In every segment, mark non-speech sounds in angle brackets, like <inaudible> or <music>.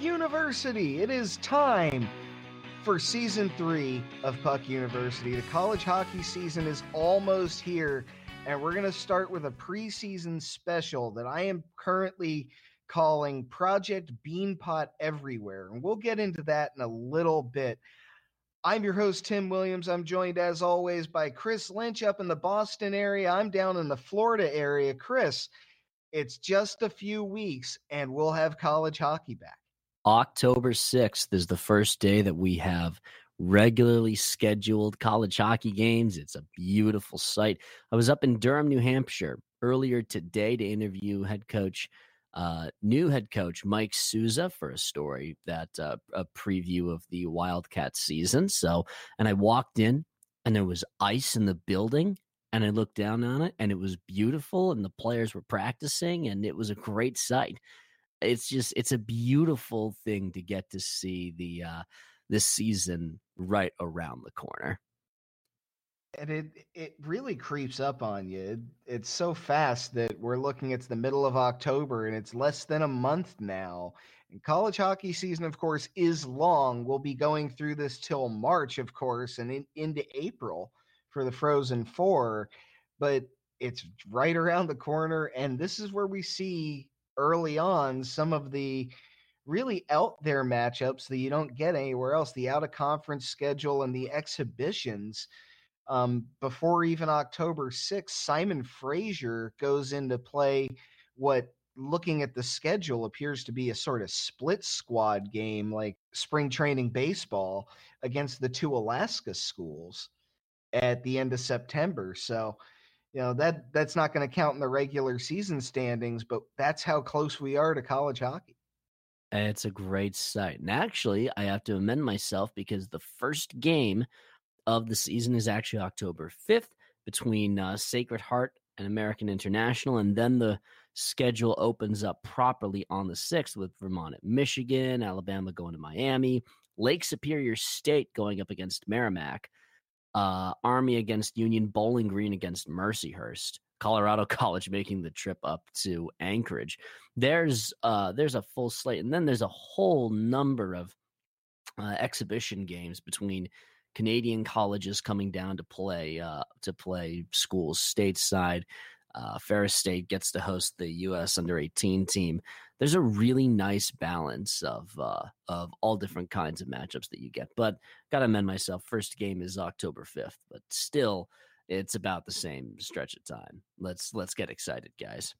University. It is time for season three of Puck University. The college hockey season is almost here, and we're going to start with a preseason special that I am currently calling Project Beanpot Everywhere. And we'll get into that in a little bit. I'm your host, Tim Williams. I'm joined, as always, by Chris Lynch up in the Boston area. I'm down in the Florida area. Chris, it's just a few weeks and we'll have college hockey back. October 6th is the first day that we have regularly scheduled college hockey games. It's a beautiful sight. I was up in Durham, New Hampshire earlier today to interview head coach uh, new head coach Mike Souza for a story that uh, a preview of the Wildcats season. So, and I walked in and there was ice in the building and I looked down on it and it was beautiful and the players were practicing and it was a great sight. It's just it's a beautiful thing to get to see the uh this season right around the corner and it it really creeps up on you. It, it's so fast that we're looking it's the middle of October and it's less than a month now. And college hockey season, of course, is long. We'll be going through this till March, of course, and in, into April for the Frozen Four. But it's right around the corner, and this is where we see early on some of the really out there matchups that you don't get anywhere else. The out of conference schedule and the exhibitions um, before even October 6th, Simon Fraser goes into play what looking at the schedule appears to be a sort of split squad game like spring training baseball against the two Alaska schools at the end of September. So, you know, that that's not going to count in the regular season standings, but that's how close we are to college hockey. It's a great sight. And actually, I have to amend myself because the first game of the season is actually October 5th between uh, Sacred Heart and American International. And then the schedule opens up properly on the 6th with Vermont at Michigan, Alabama going to Miami, Lake Superior State going up against Merrimack, uh, Army against Union, Bowling Green against Mercyhurst. Colorado <laughs> College making the trip up to Anchorage. There's uh, there's a full slate, and then there's a whole number of uh, exhibition games between Canadian colleges coming down to play uh, to play schools stateside. Uh, Ferris State gets to host the U.S. Under 18 team. There's a really nice balance of uh, of all different kinds of matchups that you get. But gotta amend myself. First game is October 5th, but still, it's about the same stretch of time. Let's let's get excited, guys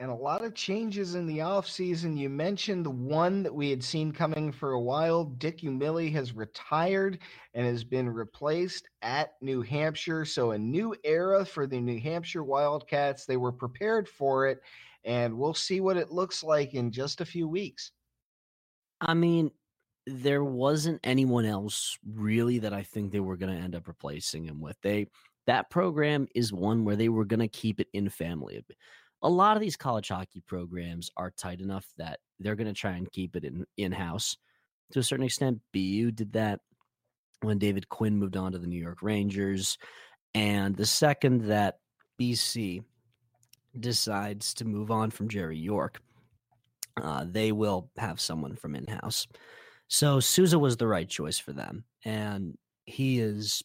and a lot of changes in the offseason. You mentioned the one that we had seen coming for a while. Dick Umile has retired and has been replaced at New Hampshire. So, a new era for the New Hampshire Wildcats. They were prepared for it, and we'll see what it looks like in just a few weeks. I mean, there wasn't anyone else really that I think they were going to end up replacing him with. They that program is one where they were going to keep it in family a lot of these college hockey programs are tight enough that they're going to try and keep it in in house to a certain extent. BU did that when David Quinn moved on to the New York Rangers, and the second that BC decides to move on from Jerry York, uh, they will have someone from in house. So Souza was the right choice for them, and he is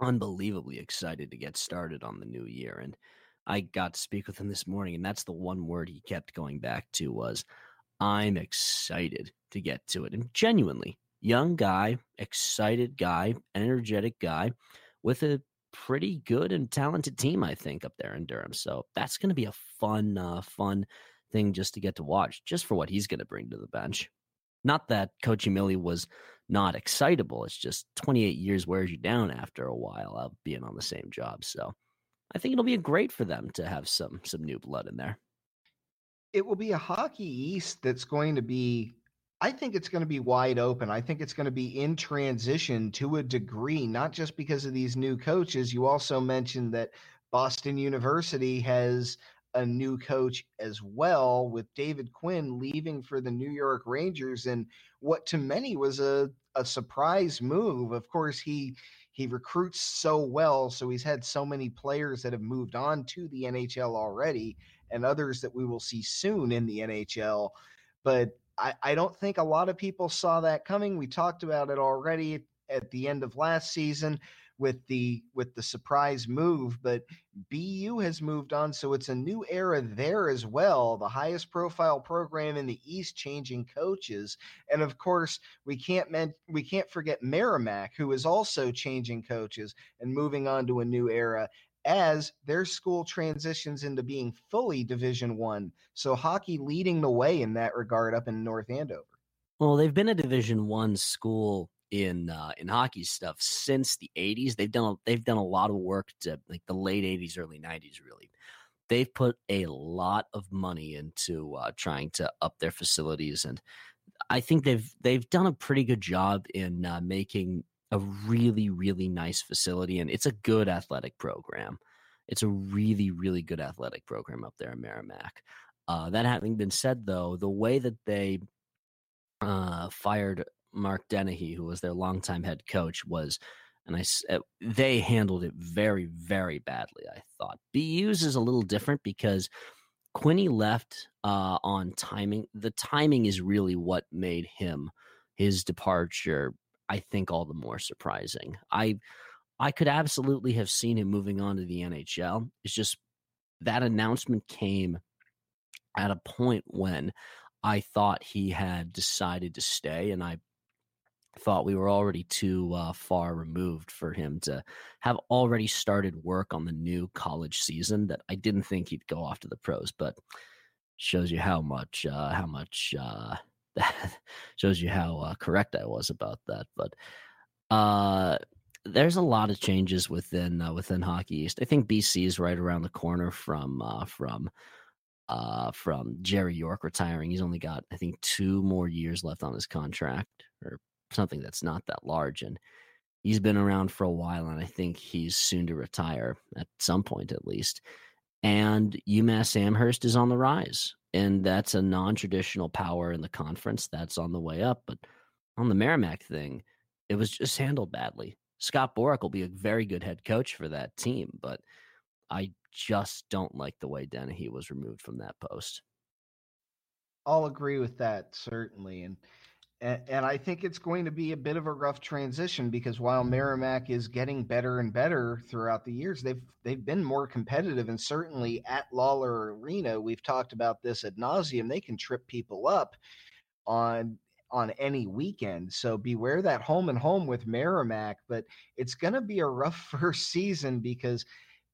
unbelievably excited to get started on the new year and I got to speak with him this morning, and that's the one word he kept going back to was, "I'm excited to get to it." And genuinely, young guy, excited guy, energetic guy, with a pretty good and talented team, I think, up there in Durham. So that's going to be a fun, uh, fun thing just to get to watch, just for what he's going to bring to the bench. Not that Coach Umile was not excitable. It's just 28 years wears you down after a while of being on the same job. So I think it'll be great for them to have some some new blood in there. It will be a hockey East that's going to be I think it's going to be wide open. I think it's going to be in transition to a degree, not just because of these new coaches. You also mentioned that Boston University has a new coach as well, with David Quinn leaving for the New York Rangers, and what to many was a, a surprise move. Of course, he he recruits so well, so he's had so many players that have moved on to the NHL already, and others that we will see soon in the NHL. But I, I don't think a lot of people saw that coming. We talked about it already at the end of last season with the with the surprise move but BU has moved on so it's a new era there as well the highest profile program in the east changing coaches and of course we can't men- we can't forget Merrimack who is also changing coaches and moving on to a new era as their school transitions into being fully division 1 so hockey leading the way in that regard up in North Andover. Well they've been a division 1 school in uh, in hockey stuff since the 80s. They've done they've done a lot of work to like the late 80s, early 90s. Really, they've put a lot of money into uh, trying to up their facilities, and I think they've they've done a pretty good job in uh, making a really really nice facility, and it's a good athletic program. It's a really really good athletic program up there in Merrimack. Uh, that having been said, though, the way that they uh, fired Mark Dennehy, who was their longtime head coach, was, and I uh, they handled it very, very badly. I thought BU's is a little different because Quinney left uh, on timing. The timing is really what made him his departure. I think all the more surprising. I I could absolutely have seen him moving on to the NHL. It's just that announcement came at a point when I thought he had decided to stay, and I thought we were already too uh, far removed for him to have already started work on the new college season. That I didn't think he'd go off to the pros, but shows you how much uh, how much uh, <laughs> that shows you how uh, correct I was about that. But uh, there's a lot of changes within uh, within Hockey East. I think BC is right around the corner from from from Jerry York retiring. He's only got I think two more years left on his contract, or something that's not that large. And he's been around for a while, and I think he's soon to retire at some point at least. And UMass Amherst is on the rise, and that's a non traditional power in the conference that's on the way up. But on the Merrimack thing, it was just handled badly. Scott Borek will be a very good head coach for that team, but I just don't like the way Dennehy was removed from that post. I'll agree with that certainly, and and, and, I think it's going to be a bit of a rough transition because while Merrimack is getting better and better throughout the years, they've they've been more competitive, and certainly at Lawler Arena, we've talked about this ad nauseum. They can trip people up on on any weekend. So beware that home and home with Merrimack. But it's going to be a rough <laughs> first season because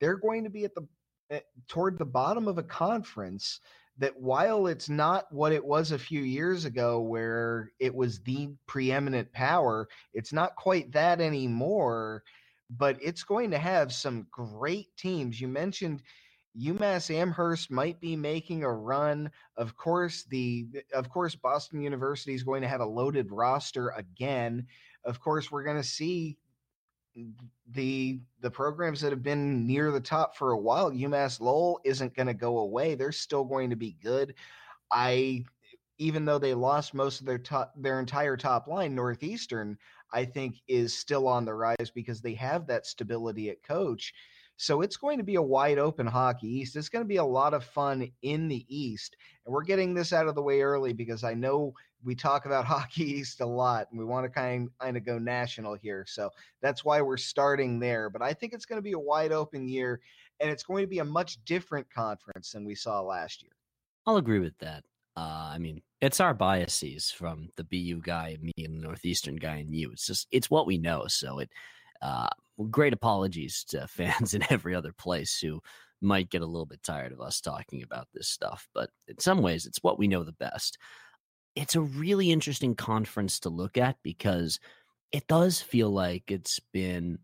they're going to be at the eh, toward the bottom of a conference that while it's not what it was a few years ago where it was the preeminent power, it's not quite that anymore, but it's going to have some great teams. You mentioned UMass Amherst might be making a run. Of course, the of course Boston University is going to have a loaded roster again. Of course, we're going to see the the programs that have been near the top for a while, UMass Lowell isn't going to go away. They're still going to be good. I even though they lost most of their top their entire top line, Northeastern, I think is still on the rise because they have that stability at coach. So it's going to be a wide open hockey East. It's going to be a lot of fun in the East. And we're getting this out of the way early because I know we talk about <laughs> Hockey East a lot and we want to kind kind of go national here. So that's why we're starting there. But I think it's going to be a wide open year and it's going to be a much different conference than we saw last year. I'll agree with that. Uh, I mean, it's our biases from the BU guy, me, and the Northeastern guy, and you. It's just it's what we know. So it. Uh, great apologies to <laughs> fans in every other place who might get a little bit tired of us talking about this stuff, but in some ways, it's what we know the best it's a really interesting conference to look at because it does feel like it's been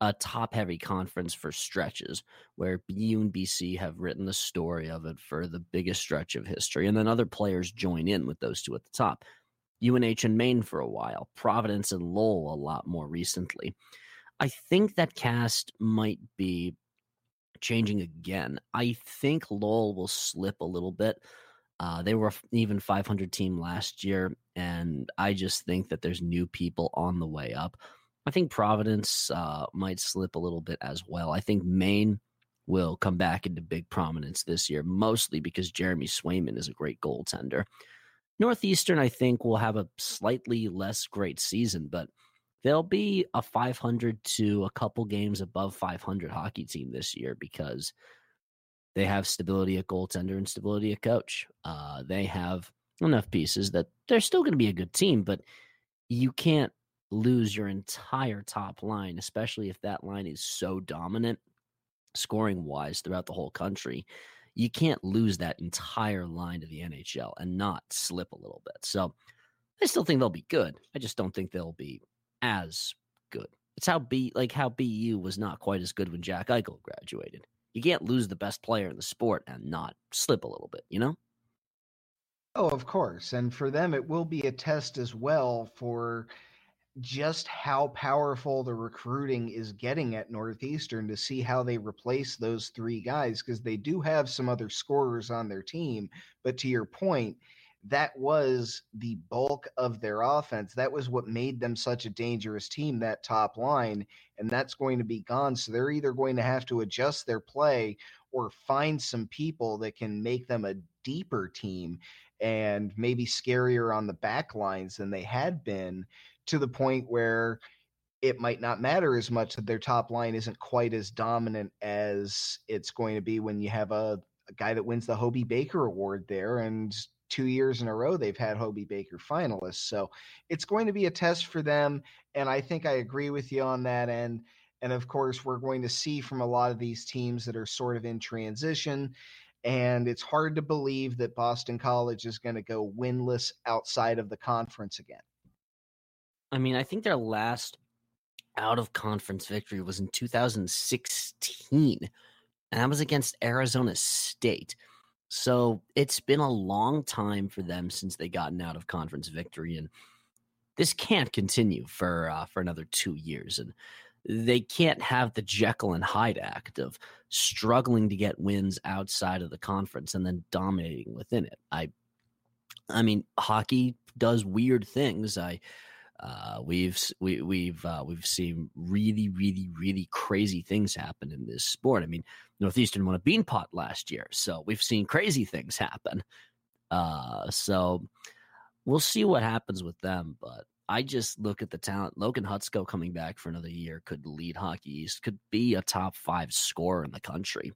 a top heavy conference for stretches where BU and BC have written the story of it for the biggest stretch of history. And then other players join in with those two at the top. UNH and Maine for a while, Providence and Lowell a lot more recently. I think that cast might be changing again. I think Lowell will slip a little bit uh, they were even 500 team last year, and I just think that there's new people on the way up. I think Providence uh, might slip a little bit as well. I think Maine will come back into big prominence this year, mostly because Jeremy Swayman is a great goaltender. Northeastern, I think, will have a slightly less great season, but they'll be a 500 to a couple games above 500 hockey team this year because they have stability at goaltender and stability at coach. Uh, they have enough pieces that they're still going to be a good team, but you can't lose your entire top line, especially if that line is so dominant scoring wise throughout the whole country. You can't lose that entire line to the NHL and not slip a little bit. So I still think they'll be good. I just don't think they'll be as good. It's how B like how BU was not quite as good when Jack Eichel graduated. You can't lose the best player in the sport and not slip a little bit, you know? Oh, of course. And for them, it will be a test as well for just how powerful the recruiting is getting at Northeastern to see how they replace those three guys because they do have some other scorers on their team. But to your point, that was the bulk of their offense. That was what made them such a dangerous team, that top line. And that's going to be gone. So they're either going to have to adjust their play or find some people that can make them a deeper team and maybe scarier on the back lines than they had been to the point where it might not matter as much that their top line isn't quite as dominant as it's going to be when you have a, a guy that wins the Hobey Baker Award there. And two years in a row, they've had Hobey Baker finalists. So it's going to be a test for them. And I think I agree with you on that end. And of course, we're going to see from a lot of these teams that are sort of in transition. And it's hard to believe that Boston College is going to go winless outside of the conference again. I mean, I think their last out of conference victory was in 2016, and that was against Arizona State. So it's been a long time for them since they gotten out of conference victory, and this can't continue for uh, for another two years. And they can't have the Jekyll and Hyde act of struggling to get wins outside of the conference and then dominating within it. I, I mean, hockey does weird things. I uh, we've we, we've uh, we've seen really really really crazy things happen in this sport. I mean, Northeastern won a beanpot last year, so we've seen crazy things happen. Uh, so we'll see what happens with them. But I just look at the talent. Logan Hutsko coming back for another year could lead Hockey East, could be a top five scorer in the country.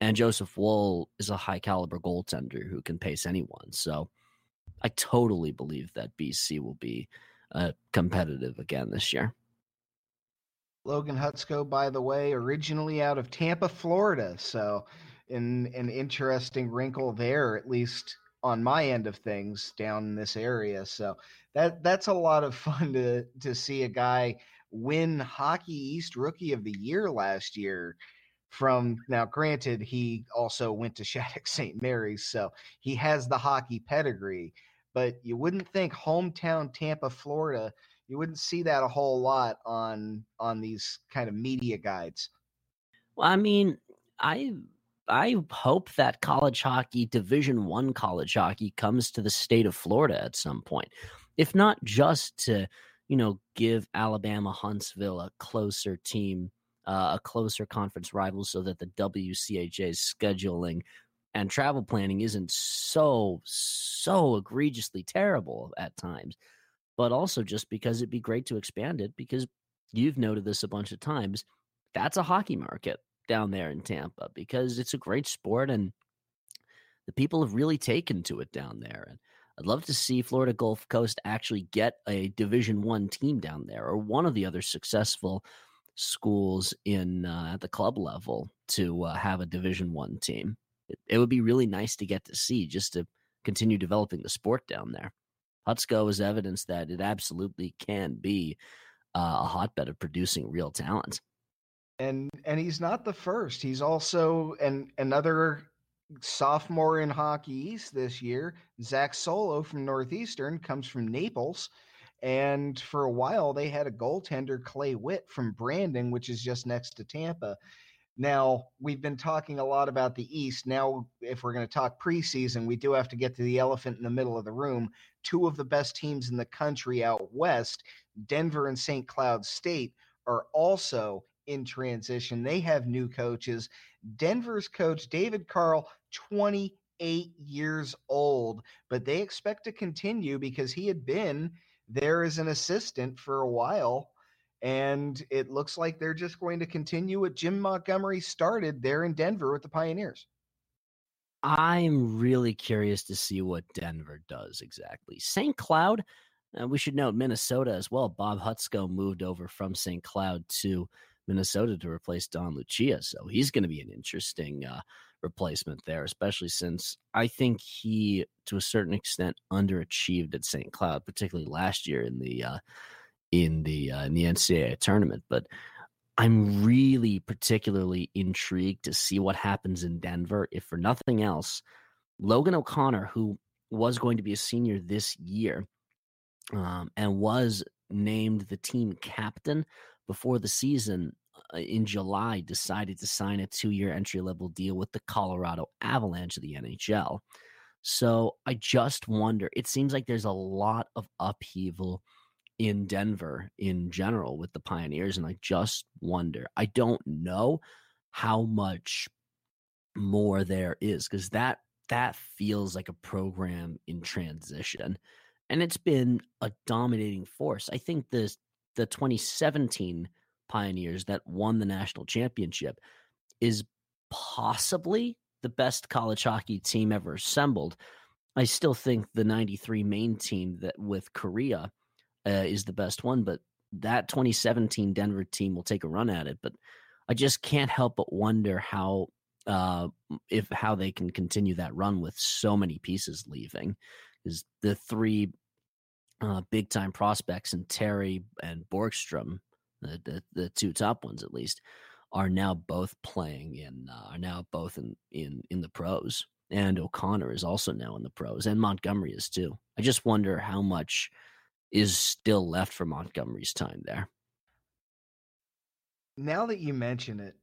And Joseph Woll is a high caliber goaltender who can pace anyone. So I totally believe that BC will be uh, competitive again this year. Logan Hutsko, by the way, originally out of Tampa, Florida. So, in an interesting wrinkle there, at least on my end of things down in this area. So that that's a lot of <laughs> fun to to see a guy win Hockey East Rookie of the Year last year. From now, granted, he also went to <laughs> Shattuck St. Mary's, so he has the hockey pedigree but you wouldn't think hometown Tampa, Florida. You wouldn't see that a whole lot on on these kind of media guides. Well, I mean, I I hope that college hockey, Division One college hockey, comes to the state of Florida at some point, if not just to you know give Alabama Huntsville a closer team, uh, a closer conference rival, so that the WCHA's scheduling and travel planning isn't so so egregiously terrible at times but also just because it'd be great to expand it because you've noted this a bunch of times that's a hockey market down there in Tampa because it's a great sport and the people have really taken to it down there and I'd love to see Florida Gulf Coast actually get a Division 1 team down there or one of the other successful schools in uh, at the club level to uh, have a Division 1 team it, it would be really nice to get to see just to continue developing the sport down there. Hutsko is evidence that it absolutely can be uh, a hotbed of producing real talent. And and he's not the first. He's also an another sophomore in Hockey East this year. Zach Solow from Northeastern comes from Naples. And for a while, they had a goaltender, Clay Witt from Brandon, which is just next to Tampa. Now, we've been talking a lot about the East. Now, if we're going to talk preseason, we do have to get to the elephant in the middle of the room. Two of the best teams in the country out west, Denver and St. Cloud State, are also in transition. They have new coaches. Denver's coach, David Carle, 28 years old, but they expect to continue because he had been there as an assistant for a while. And it looks like they're just going to continue what Jim Montgomery started there in Denver with the Pioneers. I'm really curious to see what Denver does exactly. St. Cloud, uh, we should note Minnesota as well. Bob Motzko moved over from St. Cloud to Minnesota to replace Don Lucia. So he's going to be an interesting uh, replacement there, especially since I think he, to a certain extent, underachieved at St. Cloud, particularly last year in the uh, in the uh, in the NCAA tournament. But I'm really particularly intrigued to see what happens in Denver. If for nothing else, Logan O'Connor, who was going to be a senior this year um, and was named the team captain before the season uh, in July, decided to sign a two year entry level deal with the Colorado Avalanche of the NHL. So I just wonder, it seems like there's a lot of upheaval in Denver in general with the Pioneers. And I just wonder, I don't know how much more there is because that that feels like a program in transition and it's been a dominating force i think the the 2017 pioneers that won the national championship is possibly the best college hockey team ever assembled i still think the 93 Maine team that with Kariya uh, is the best one, but that 2017 Denver team will take a run at it. But I just can't help but wonder how uh, if how they can continue that run with so many pieces leaving. Is the three uh, big time prospects and Terry and Borgstrom, the, the, the two top ones at least, are now both playing in uh, are now both in in in the pros. And O'Connor is also now in the pros, and Montgomery is too. I just wonder how much is still left for Montgomery's time there. Now that you mention it,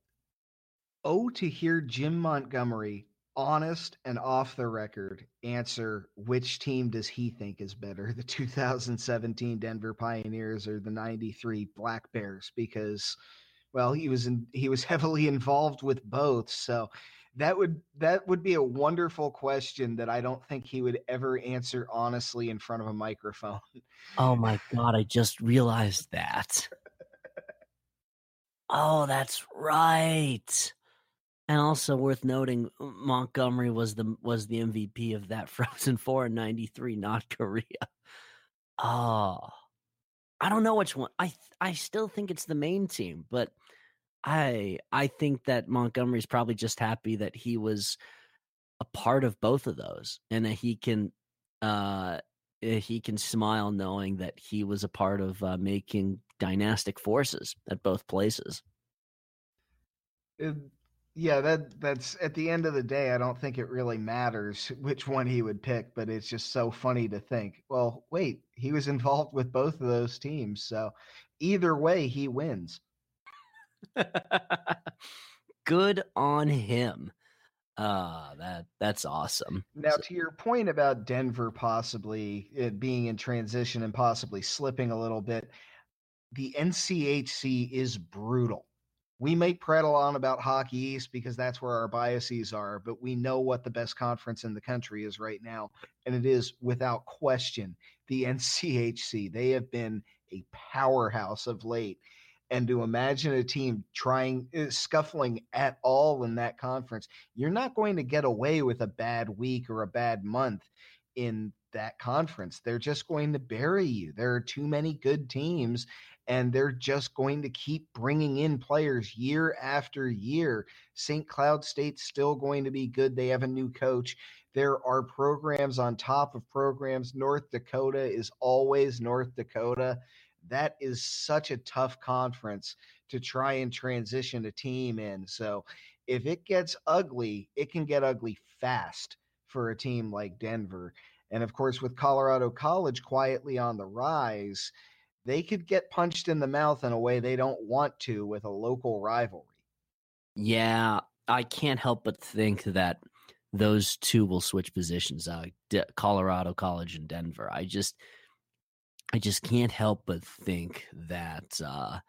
oh, to hear Jim Montgomery, honest and off the record, answer which team does he think is better, the 2017 Denver Pioneers or the 93 Black Bears? Because, well, he was in, he was <laughs> heavily involved with both. So that would that would be a wonderful question that I don't think he would ever answer honestly in front of a microphone. Oh my god, I just realized that. oh, that's right. And also worth noting, Montgomery was the was the MVP of that <laughs> Frozen Four in '93, not Kariya. Oh, I don't know which one. I I still think it's the Maine team, but I I think that Montgomery's probably just happy that he was a part of both of those and that he can uh eh, he can smile knowing that he was a part of uh, making dynastic forces at both places. It, yeah, that that's at the end of the day, I don't think it really matters <laughs> which one he would pick, but it's just so funny to think, well, wait, he was involved with both of those teams, so either way he wins. <laughs> Good on him. Ah, uh, that that's awesome. Now, to your point about Denver possibly being in transition and possibly slipping a little bit, the NCHC is brutal. We may prattle on about Hockey East because that's where our biases are, but we know what the best conference in the country is right now, and it is without question the NCHC. They have been a powerhouse of late and to imagine a team trying uh, scuffling at all in that conference you're not going to get away with a bad week or a bad month in that conference. They're just going to bury you. There are too many good teams and they're just going to keep bringing in players year after year. St cloud state's still going to be good. They have a new coach. There are programs on top of programs. North dakota is always north dakota that is such a tough conference to try and transition a team in. So if it gets ugly, it can get ugly fast for a team like Denver. And of course, with Colorado College quietly on the rise, they could get punched in the mouth in a way they don't want to with a local rivalry. Yeah, I can't help but think that those two will switch positions, uh, Colorado College and Denver. I just I just can't help but think that uh,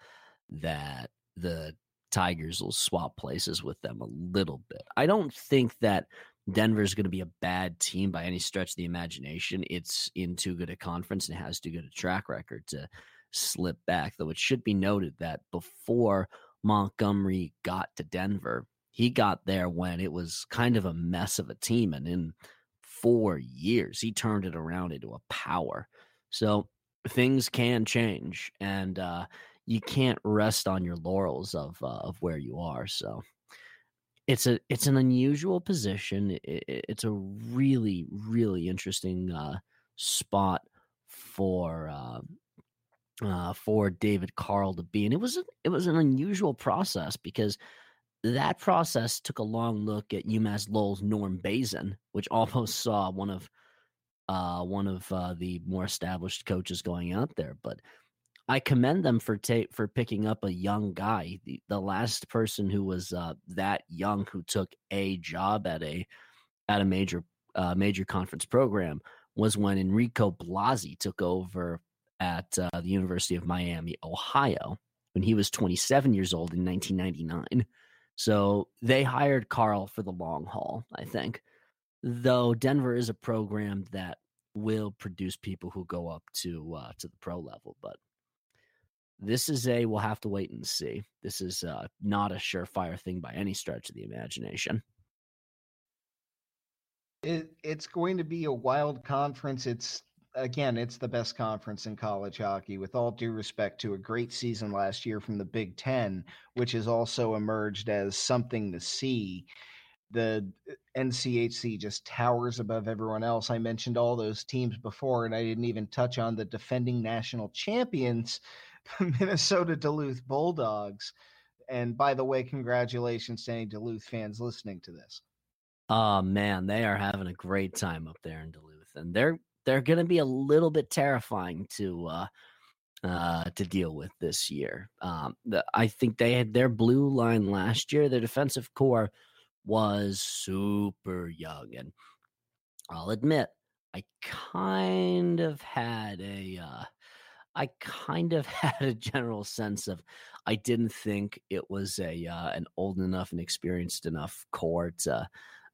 that the Tigers will swap places with them a little bit. I don't think that Denver is going to be a bad team by any stretch of the imagination. It's in too good a conference and has too good a track record to slip back. Though it should be noted that before Montgomery got to Denver, he got there when it was kind of a mess of a team. And in four years, he turned it around into a power. So things can change. And, uh, you can't rest on your laurels of uh, of where you are. So it's a it's an unusual position. It, it's a really really interesting uh, spot for uh, uh, for David Carle to be, and it was a, it was an unusual process because that process took a long look at UMass Lowell's Norm Bazin, which <laughs> almost saw one of uh, one of uh, the more established coaches going out there, but I commend them for ta- for picking up a young guy. The, the last person who was uh, that young who took a job at a at a major uh, major conference program was when Enrico Blasi took over at uh, the University of Miami, Ohio, when he was 27 years old in 1999. So they hired Carle for the long haul, I think. Though Denver is a program that will produce people who go up to uh, to the pro level, but this is a we'll have to wait and see. This is uh, not a surefire thing by any stretch of the imagination. It, it's going to be a wild conference. It's again, it's the best conference in college hockey. With all due respect to a great season last year from the Big Ten, which has also emerged as something to see. The uh, NCHC just towers above everyone else. I mentioned all those teams before, and I didn't even touch on the defending national champions <laughs> Minnesota Duluth Bulldogs. And by the way, congratulations to any Duluth fans listening to this. Oh man, they are having a great time up there in Duluth, and they're they're going to be a little bit terrifying to uh, uh, to deal with this year. Um, the, I think they had their blue line last year. Their defensive core was super young, and I'll admit, I kind of had a uh, I kind of <laughs> had a general sense of I didn't think it was a uh, an old enough and experienced enough core to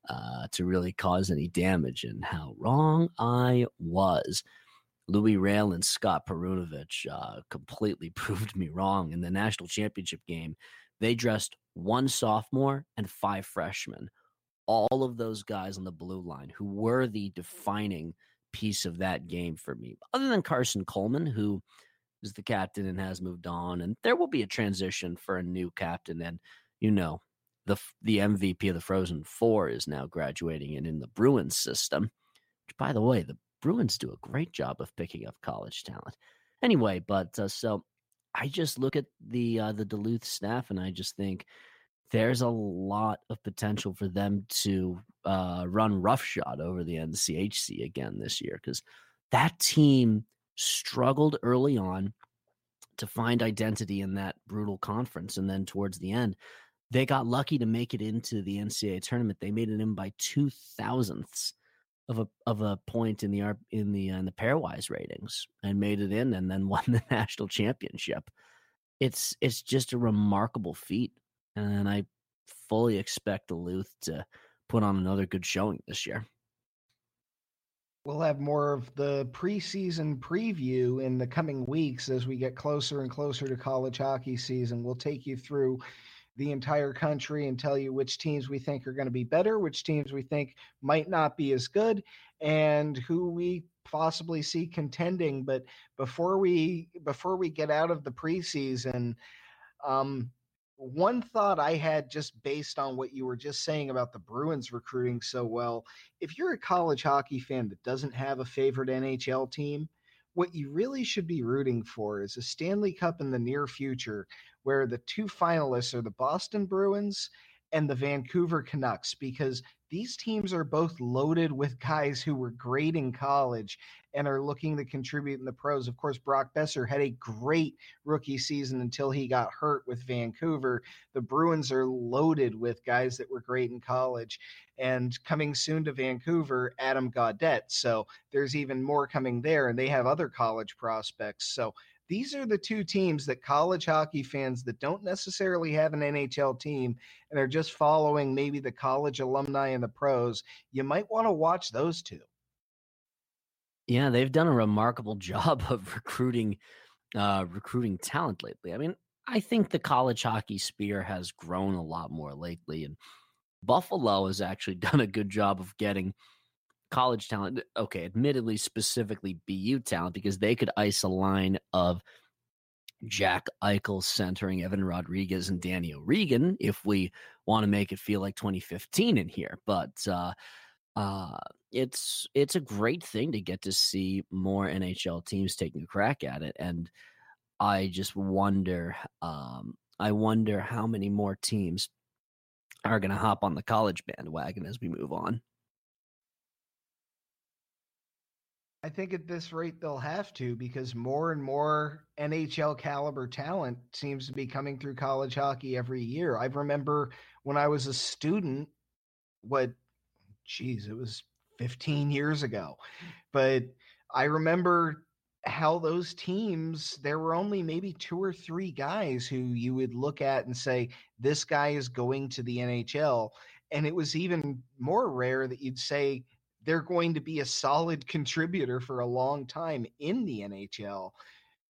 uh, to really cause any damage, and how wrong I was. Louis Roehl and Scott Perunovich uh, completely <laughs> proved me wrong in the national championship game. They dressed one sophomore and five freshmen. All of those guys on the blue line who were the defining piece of that game for me, other than Karson Kuhlman, who is the captain and has moved on, and there will be a transition for a new captain. And you know, the the MVP of the Frozen Four is now graduating and in the Bruins system. Which, by the way, the Bruins do a great job of picking up college talent. Anyway, but uh, so I just look at the uh, the Duluth staff and I just think there's a lot of potential for them to uh, run roughshod over the NCHC again this year because that team struggled early on to find identity in that brutal conference. And then towards the end, they got lucky to make it into the NCAA tournament. They made it in by two thousandths of a of a point in the in the uh, in the pairwise ratings and made it in, and then <laughs> won the national championship. It's it's just a remarkable feat and I fully expect Duluth to put on another good showing this year. We'll have more of the preseason preview in the coming weeks as we get closer and closer to college hockey season. We'll take you through the entire country and tell you which teams we think are going to be better, which teams we think might not be as good, and who we possibly see contending. But before we before we get out of the preseason, um, one thought I had just based on what you were just saying about the Bruins recruiting so well, if you're a college hockey fan that doesn't have a favorite NHL team, what you really should be rooting for is a Stanley Cup in the near future where the two finalists are the Boston Bruins and the Vancouver Canucks because these teams are both loaded with guys who were great in college and are looking to contribute in the pros. Of course, Brock Boeser had a great rookie season until he got hurt with Vancouver. The Bruins are loaded with guys that were great in college. And coming soon to Vancouver, Adam Gaudette. So there's even more coming there, and they have other college prospects. So these are the two teams that college hockey fans that don't necessarily have an NHL team and are just following maybe the college alumni and the pros, you might want to watch those two. Yeah, they've done a remarkable <laughs> job of recruiting uh recruiting talent lately. I mean, I think the college hockey sphere has grown a lot more lately and Buffalo has actually <laughs> done a good job of getting college talent. Okay, admittedly, specifically BU talent, because they could ice a line of Jack Eichel centering Evan Rodrigues and Danny O'Regan if we want to make it feel like 2015 in here. But uh, uh, it's it's a great thing to get to see more NHL teams taking a crack at it, and I just wonder, um, I wonder how many more teams are going to hop on the college bandwagon as we move on. I think at this rate they'll have to because more and more NHL caliber talent seems to be coming through college hockey every year. I remember when I was a student, what, geez, it was 15 years ago, but I remember how those teams there were only maybe two or three guys who you would look at and say this guy is going to the NHL and it was even more rare that you'd say they're going to be a solid contributor for a long time in the NHL.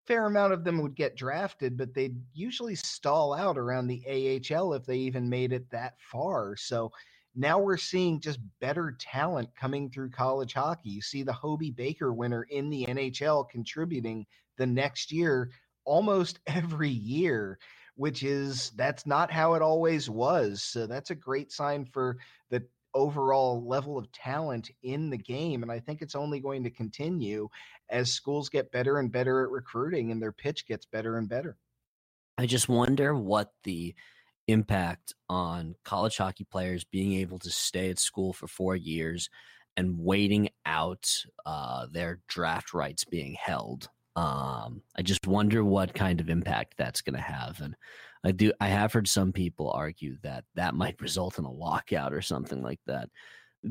Fair amount of them would get drafted, but they'd usually stall out around the AHL if they even made it that far. So now we're seeing just better talent coming through college hockey. You see the Hobey Baker winner in the NHL contributing the next year almost <laughs> every year which is that's not how it always was. So that's a great sign for the overall level of talent in the game. And I think it's only going to continue as schools get better and better at recruiting and their pitch gets better and better. I just wonder what the impact on college hockey players being able to stay at school for four years and waiting out uh, their draft rights being held. Um, I just wonder what kind of impact that's going to have. And I do. I have heard some people argue that that might result in a lockout or something like that.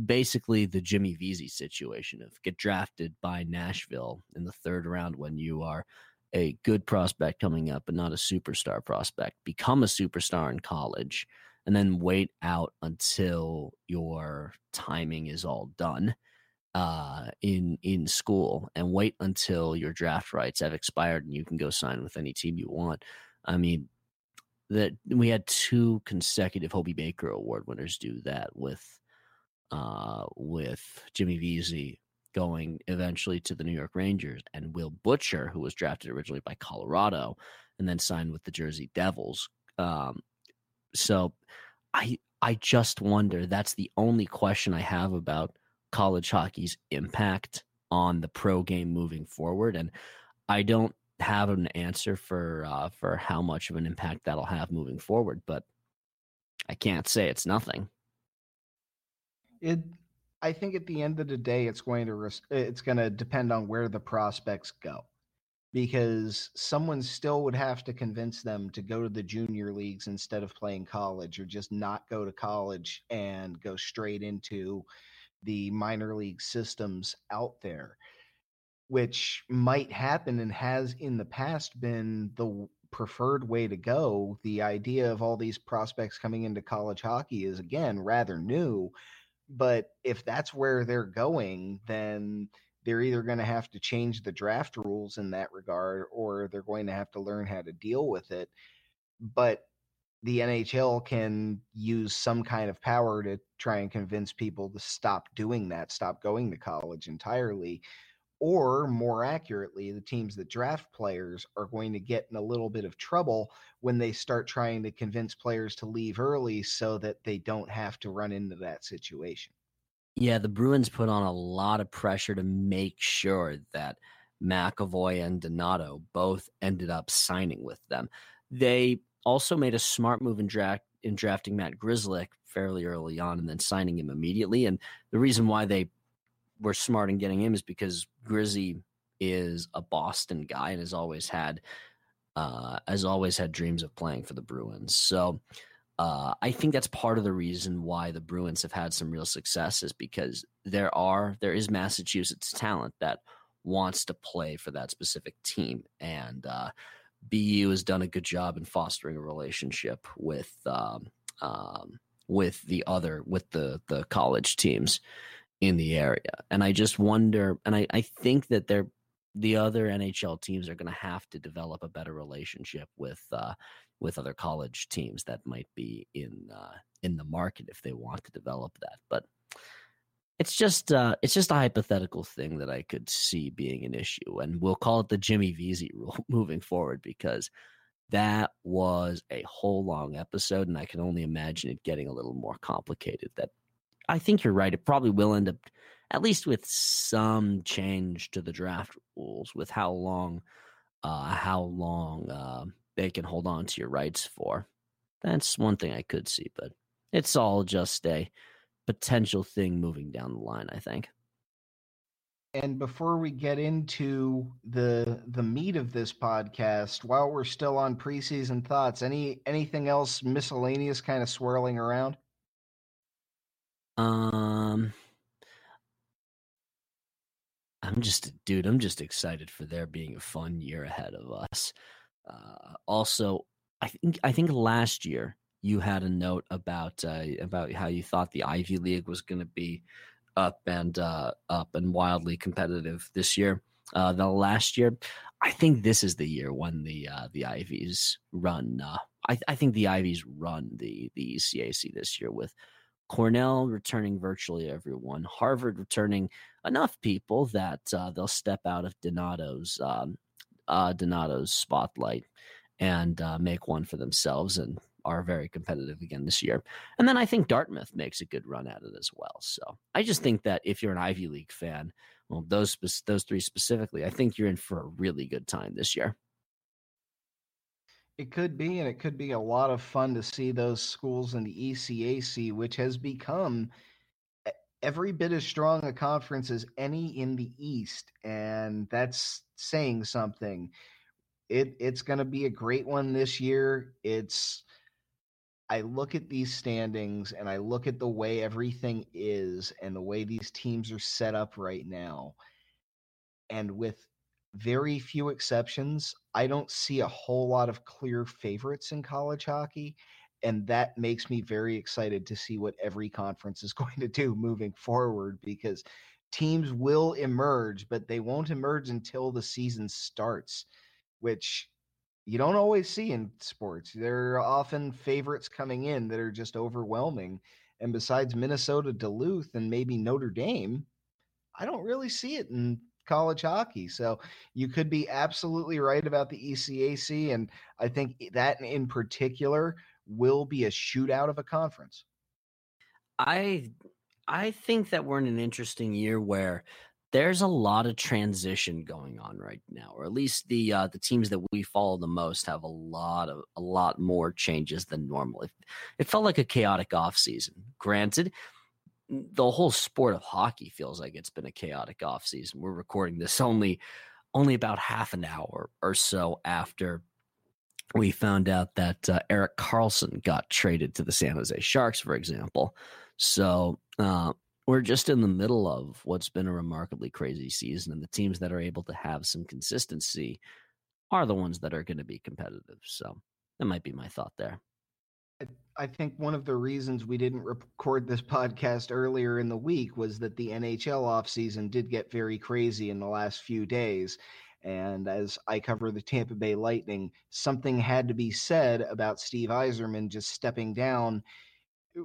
Basically, the Jimmy Vesey situation of get drafted by Nashville in the third round when you are a good prospect coming up, but not a superstar prospect. Become a superstar in college, and then wait out until your timing is all done uh, in in school, and wait until your draft rights have expired and you can go sign with any team you want. I mean, that we had two consecutive Hobey Baker Award winners do that with uh, with Jimmy Vesey going eventually to the New York Rangers and Will Butcher, who was drafted originally by Colorado and then signed with the Jersey Devils. Um, so I I just wonder that's the only question I have about college hockey's impact on the pro game moving forward. And I don't have an answer for uh, for how much of an impact that'll have moving forward, but I can't say it's nothing. It, I think at the end of the day, it's going to res- it's going to depend on where the prospects go, because someone still would have to convince them to go to the junior leagues instead of playing college, or just not go to college and go straight into the minor league systems out there which might happen and has in the past been the preferred way to go. The idea of all these prospects coming into college hockey is again rather new, but if that's where they're going, then they're either going to have to change the draft rules in that regard or they're going to have to learn how to deal with it. But the NHL can use some kind of power to try and convince people to stop doing that, stop going to college entirely or more accurately, the teams that draft players are going to get in a little bit of trouble when they start trying to convince players to leave early so that they don't have to run into that situation. Yeah, the Bruins put on a lot of pressure to make sure that McAvoy and Donato both ended up signing with them. They also made a smart move in draft in drafting Matt Grzelcyk fairly early on and then signing him immediately. And the reason why they were smart in getting him is because Grizzy is a Boston guy and has always had uh, has always had dreams of playing for the Bruins. So uh, I think that's part of the reason why the Bruins have had some real success is because there are there is Massachusetts talent that wants to play for that specific team. And uh, BU has done a good job in fostering a relationship with um, um, with the other with the the college teams in the area. And I just wonder, and I, I think that they're the other NHL teams are going to have to develop a better relationship with uh, with other college teams that might be in uh, in the market if they want to develop that. But it's just uh, it's just a hypothetical thing that I could see being an issue, and we'll call it the Jimmy Vesey <laughs> rule moving forward because that was a whole long episode, and I can only imagine it getting a little more complicated. That I think you're right; it probably will end up at least with some change to the draft rules with how long uh, how long uh, they can hold on to your rights for. That's one thing I could see, but it's all just a potential thing moving down the line, I think. And before we get into the the meat of this podcast, while we're still on preseason thoughts, any anything else miscellaneous kind of swirling around? Um I'm just dude, I'm just excited for there being a fun year ahead of us. Uh, also, I think I think last year you had a note about uh, about how you thought the Ivy League was going to be up and uh, up and wildly competitive this year. Uh, the last year, I think this is the year when the uh, the Ivies run. Uh, I, I think the Ivies run the the ECAC this year with Cornell returning virtually everyone, Harvard returning enough people that uh, they'll step out of Donato's um, uh, Donato's spotlight and uh, make one for themselves and are very competitive again this year. And then I think Dartmouth makes a good run at it as well. So I just think that if you're an Ivy League fan, well, those those three specifically, I think you're in for a really good time this year. It could be, and it could be a lot of fun to see those schools in the ECAC, which has become every bit as strong a conference as any in the East, and that's saying something. It it's going to be a great one this year. It's I look at these standings and I look at the way everything is and the way these teams are set up right now. And with very few exceptions, I don't see a whole lot of clear favorites in college hockey and that makes me very excited to see what every conference is <laughs> going to do moving forward because teams will emerge but they won't emerge until the season starts which you don't always see in sports. There are often favorites coming in that are just overwhelming and besides minnesota duluth and maybe notre dame i don't really see it in college hockey so you could be absolutely right about the ecac and i think that in particular will be a shootout of a conference. I I think that we're in an interesting year where there's a lot of transition going on right now, or at least the uh, the teams that we follow the most have a lot of a lot more changes than normal. It, it felt like a chaotic off season. Granted, the whole sport of hockey feels like it's been a chaotic offseason. We're recording this only only about half an hour or so after we found out that uh, Erik Karlsson got traded to the San Jose Sharks, for example. So uh, we're just in the middle of what's been a remarkably crazy season, and the teams that are able to have some consistency are the ones that are going to be competitive. So that might be my thought there. I think one of the reasons we didn't record this <laughs> podcast earlier in the week was that the NHL offseason did get very crazy in the last few days. And as I cover the Tampa Bay Lightning, something had to be said about Steve Yzerman just stepping down uh,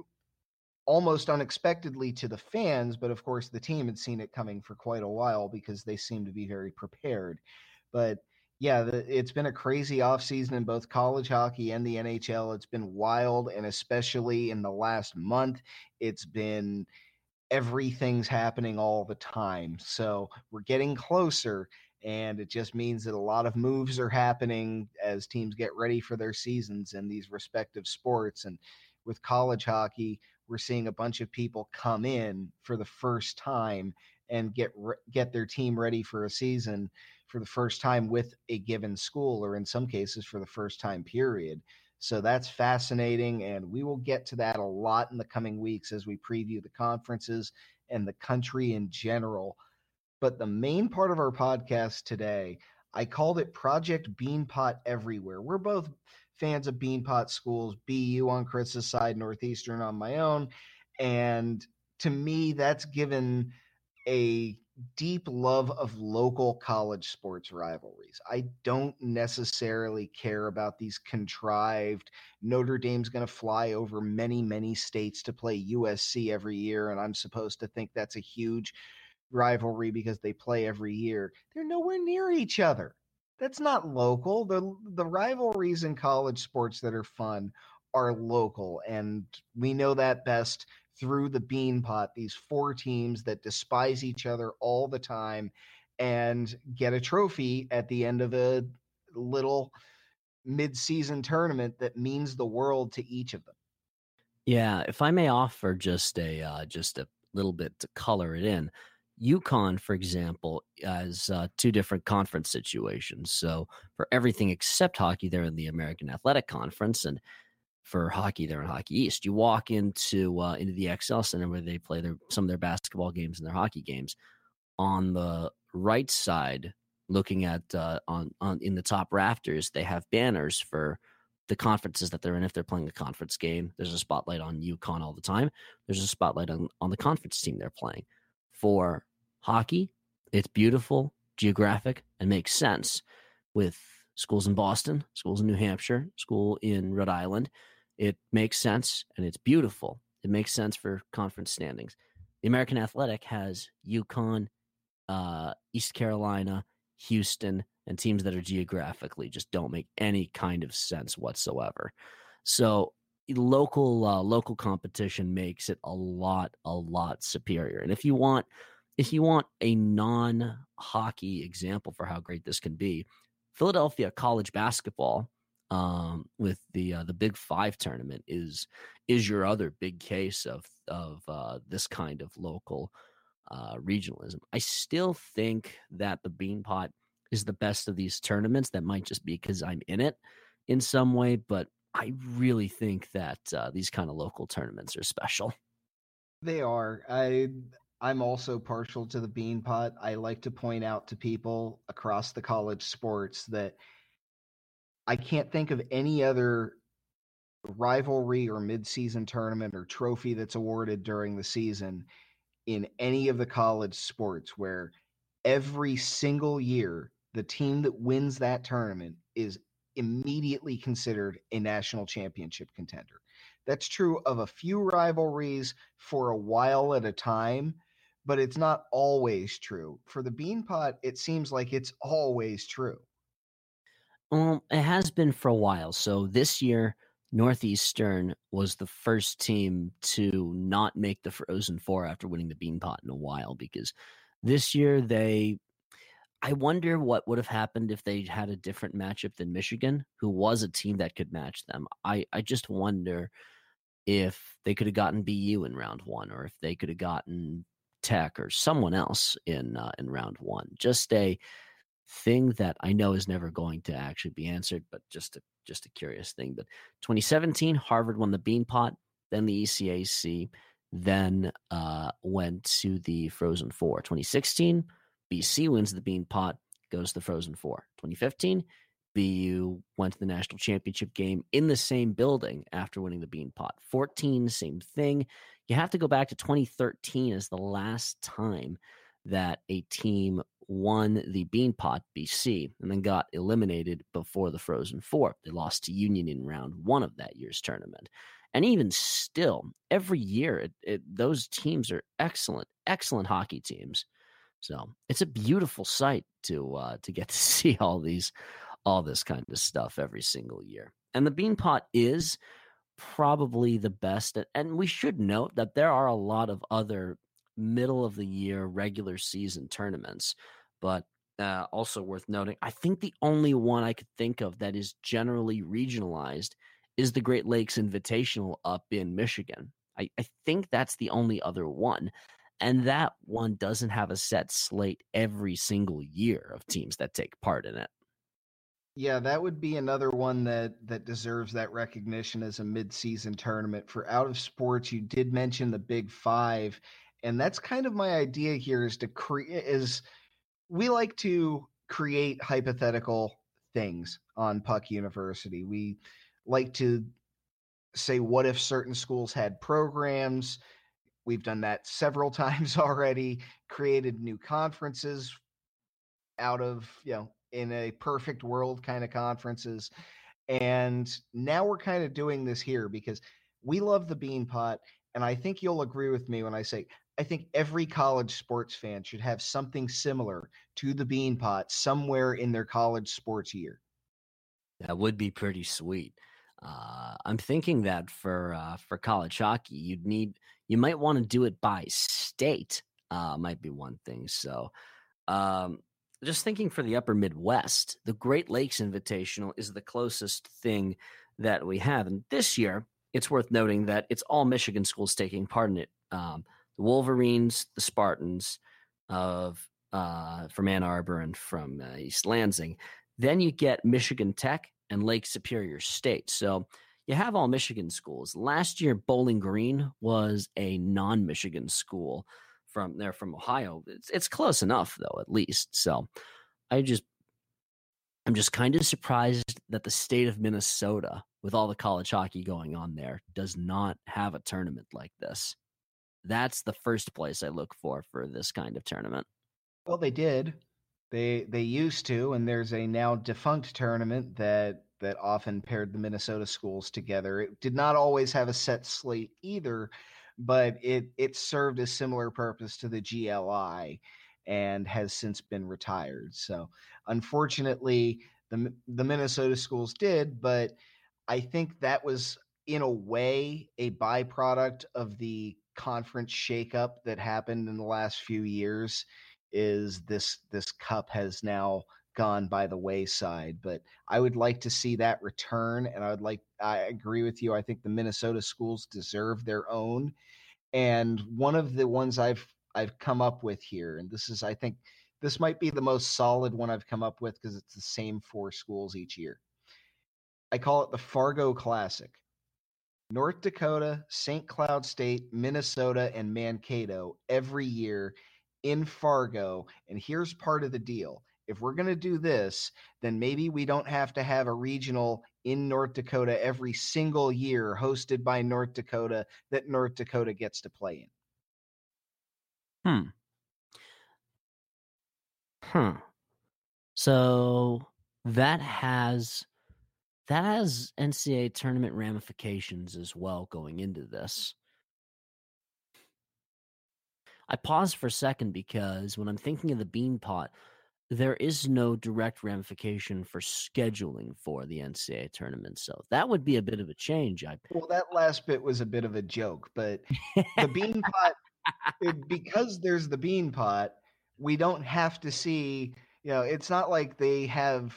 almost unexpectedly to the fans. But of course, the team had seen it coming for quite a while because they seemed to be very prepared. But yeah, the, it's been a crazy offseason in both college hockey and the NHL. It's been wild, and especially in the last month, it's been everything's happening all the time. So we're getting closer and it just means that a lot of moves are happening as teams get ready for their seasons in these respective sports and with college hockey we're seeing a bunch of people come in for the first time and get get their team ready for a season for the first time with a given school or in some cases for the first time period so that's fascinating and we will get to that a lot in the coming weeks as we preview the conferences and the country in general But the main part of our podcast today, I called it Project Beanpot Everywhere. We're both fans of Beanpot schools, BU on Chris's side, Northeastern on my own. And to me, that's given a deep love of local college sports rivalries. I don't necessarily care about these contrived Notre Dame's going to fly over many, many states to play USC every year, and I'm supposed to think that's a huge rivalry because they play every year. They're nowhere near each other. That's not local. The the rivalries in college sports that are fun are local, and we know that best through the beanpot. These four teams that despise each other all the time and get a trophy at the end of a little mid-season tournament that means the world to each of them. Yeah, if I may offer just a uh, just a little bit to color it in. UConn, for example, has uh, two different conference situations. So for everything except hockey, they're in the American Athletic Conference, and for hockey, they're in Hockey East. You walk into uh, into the XL Center where they play their some of their basketball games and their hockey games. On the right side, looking at uh, on on in the top rafters, they have banners for the conferences that they're in. If they're playing a conference game, there's a spotlight on UConn all the time. There's a spotlight on on the conference team they're playing. For hockey, it's beautiful, geographic, and makes sense with schools in Boston, schools in New Hampshire, school in Rhode Island it makes sense and it's beautiful. It makes sense for conference standings. The American Athletic has UConn, uh, East Carolina, Houston, and teams that are geographically just don't make any kind of sense whatsoever. So local uh, local competition makes it a lot a lot superior. And if you want if you want a non hockey example for how great this can be, Philadelphia college basketball um, with the uh, the Big Five tournament is is your other big case of of uh, this kind of local uh, regionalism. I still think that the Beanpot is the best of these tournaments. That might just be because I'm in it in some way, but I really think that uh, these kind of local tournaments are special. They are. I I'm also partial to the Beanpot. I like to point out to people across the college sports that I can't think of any other rivalry or midseason tournament or trophy that's awarded during the season in any of the college sports where every single year the team that wins that tournament is immediately considered a national championship contender. That's true of a few rivalries for a while at a time, but it's not always true. For the Beanpot, it seems like it's always true. Um, it has been for a while. So this year, Northeastern was the first team to not make the Frozen Four after winning the Beanpot in a while because this year they. I wonder what would have happened if they had a different matchup than Michigan, who was a team that could match them. I, I just wonder if they could have gotten BU in round one, or if they could have gotten Tech or someone else in uh, in round one. Just a thing that I know is never going to actually be answered, but just a just a curious thing. But 2017, Harvard won the Beanpot, then the ECAC, then uh, went to the Frozen Four. 2016, BC wins the Beanpot, goes to the Frozen Four. 2015, BU went to the national championship game in the same building after winning the Beanpot. 14, same thing. You have to go back to 2013 as the last time that a team won the Beanpot BC and then got eliminated before the Frozen Four. They lost to Union in round one of that year's tournament. And even still, every year, it, it, those teams are excellent, excellent hockey teams. So it's a beautiful sight to uh, to get to <laughs> see all these, all this kind of stuff every single year. And the Beanpot is probably the best. And we should note that there are a lot of other middle of the year regular season tournaments. But uh, also worth noting, I think the only one I could think of that is generally regionalized is the Great Lakes Invitational up in Michigan. I, I think that's the only other one. And that one doesn't have a set slate every single year of teams that take part in it. Yeah, that would be another one that that deserves that recognition as a mid-season tournament for out of sports. You did mention the Big 5 And that's kind of my idea here is to create is we like to create hypothetical things on Puck University. We like to say what if certain schools had programs we've done that several <laughs> times already created new conferences out of you know in a perfect world kind of conferences and now we're kind of doing this here because we love the beanpot and i think you'll agree with me when i say i think every college sports fan should have something similar to the beanpot somewhere in their college sports year that would be pretty sweet uh, I'm thinking that for uh, for college hockey, you'd need you might want to do it by state. Uh, might be one thing. So, um, just thinking for the Upper Midwest, the Great Lakes Invitational is the closest thing that we have, and this year it's worth noting that it's all Michigan schools taking part in it. Um, the Wolverines, the Spartans of uh, from Ann Arbor and from uh, East Lansing. Then you get Michigan Tech and Lake Superior State. So you have all Michigan schools. Last year, Bowling Green was a non Michigan school from there from Ohio. It's, it's close enough, though, at least. So I just, I'm just kind of surprised that the state of Minnesota, with all the college hockey going on there, does not have a tournament like this. That's the first place I look for for this kind of tournament. Well, they did. They they used to, and there's a now defunct tournament that that often paired the Minnesota schools together. It did not always have a set slate either, but it it served a similar purpose to the GLI and has since been retired. So unfortunately, the the Minnesota schools did, but I think that was in a way a byproduct of the conference shakeup that happened in the last few years is this this cup has now gone by the wayside but i would like to see that return and i would like i agree with you i think the minnesota schools deserve their own and one of the ones i've i've come up with here and this is i think this might be the most solid one i've come up with because it's the same four schools each year. I call it the fargo classic north dakota st cloud state minnesota and mankato every year in Fargo. And here's part of the deal if we're going to do this, then maybe we don't have to have a regional in North Dakota every single year hosted by North Dakota that North Dakota gets to play in. Hmm. Hmm. So that has that has NCAA tournament ramifications as well going into this. I pause for a second because when I'm thinking of the Beanpot, there is no direct ramification for scheduling for the NCAA tournament. So that would be a bit of a change. I well, that last bit was a bit of a joke, but the Beanpot, it, eh, because there's the Beanpot, we don't have to see. You know, it's not like they have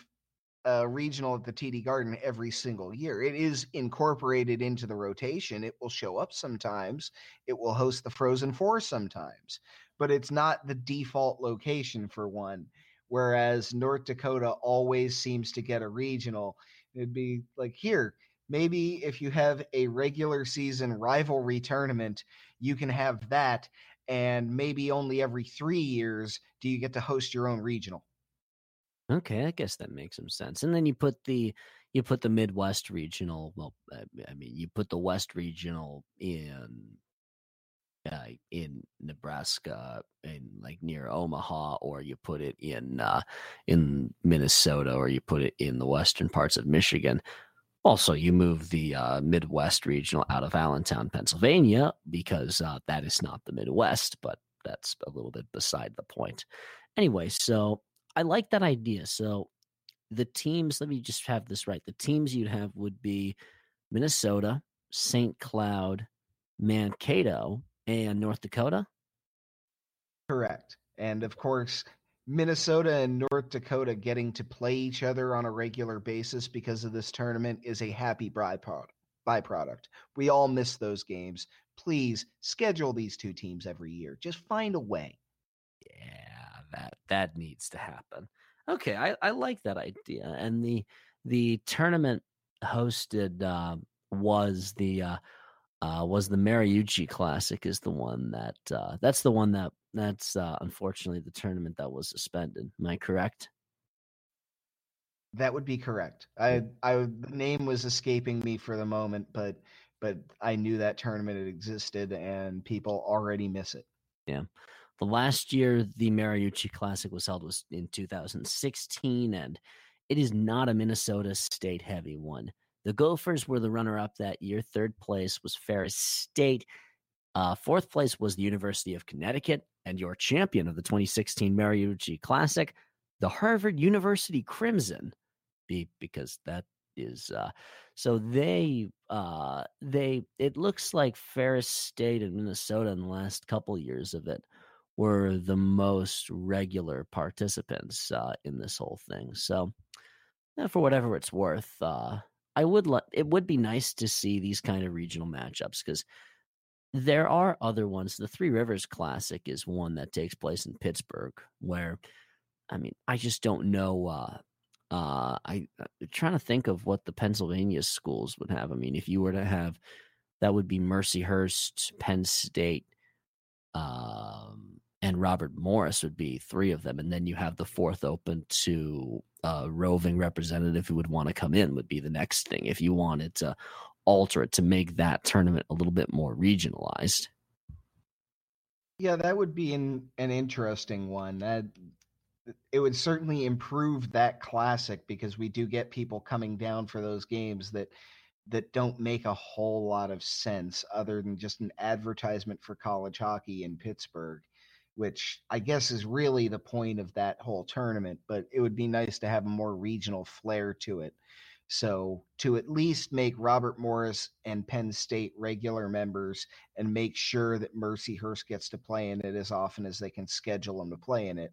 uh, regional at the TD Garden every single year. It is incorporated into the rotation. It will show up sometimes. It will host the Frozen Four sometimes, but it's not the default location for one. Whereas North Dakota always seems to get a regional. It'd be like here, maybe if you have a regular season rivalry tournament, you can have that. And maybe only every three years do you get to host your own regional. Okay, I guess that makes some sense. And then you put the you put the Midwest regional. Well, I mean, you put the West regional in uh, in Nebraska, in like near Omaha, or you put it in uh, in Minnesota, or you put it in the western parts of Michigan. Also, you move the uh, Midwest regional out of Allentown, Pennsylvania, because uh, that is not the Midwest, but that's a little bit beside the point. Anyway, so I like that idea. So the teams, let me just have this right. The teams you'd have would be Minnesota, St. Cloud, Mankato, and North Dakota. Correct. And of course, Minnesota and North Dakota getting to play each other on a regular basis because of this tournament is a happy byproduct. Byproduct. We all miss those games. Please schedule these two teams every year. Just find a way. Yeah that that needs to happen. Okay, I, I like that idea. And the the tournament hosted uh, was the uh, uh, was the Mariucci Classic is the one that uh, that's the one that that's uh, unfortunately the tournament that was suspended. Am I correct? That would be correct. I, I, the name was escaping me for the moment, but, but I knew that tournament existed, and people already miss it. Yeah, the last year the Mariucci Classic was held was in 2016, and it is not a Minnesota State heavy one. The Gophers were the runner up that year. Third place was Ferris State. Uh, fourth place was the University of Connecticut, and your champion of the 2016 Mariucci Classic, the Harvard University Crimson, be because that is uh, so they uh, they it looks like Ferris State and Minnesota in the last couple years of it were the most regular participants uh, in this whole thing. So, for whatever it's worth, uh, I would let it would be nice to see these kind of regional matchups because there are other ones. The Three Rivers Classic is one that takes place in Pittsburgh, where I mean, I just don't know. Uh, uh, I, I'm uh, trying to think of what the Pennsylvania schools would have. I mean, if you were to have that would be Mercyhurst, Penn State, um, and Robert Morris would be three of them, and then you have the fourth open to a roving representative who would want to come in would be the next thing if you wanted to alter it to make that tournament a little bit more regionalized. Yeah, that would be an an interesting one. That it would certainly improve that classic because we do get people coming down for those games that that don't make a whole lot of sense other than just an advertisement for college hockey in Pittsburgh which I guess is really the point of that whole tournament. But it would be nice to have a more regional flair to it. So to at least make Robert Morris and Penn State regular members and make sure that Mercyhurst gets to play in it as often as they can schedule them to play in it,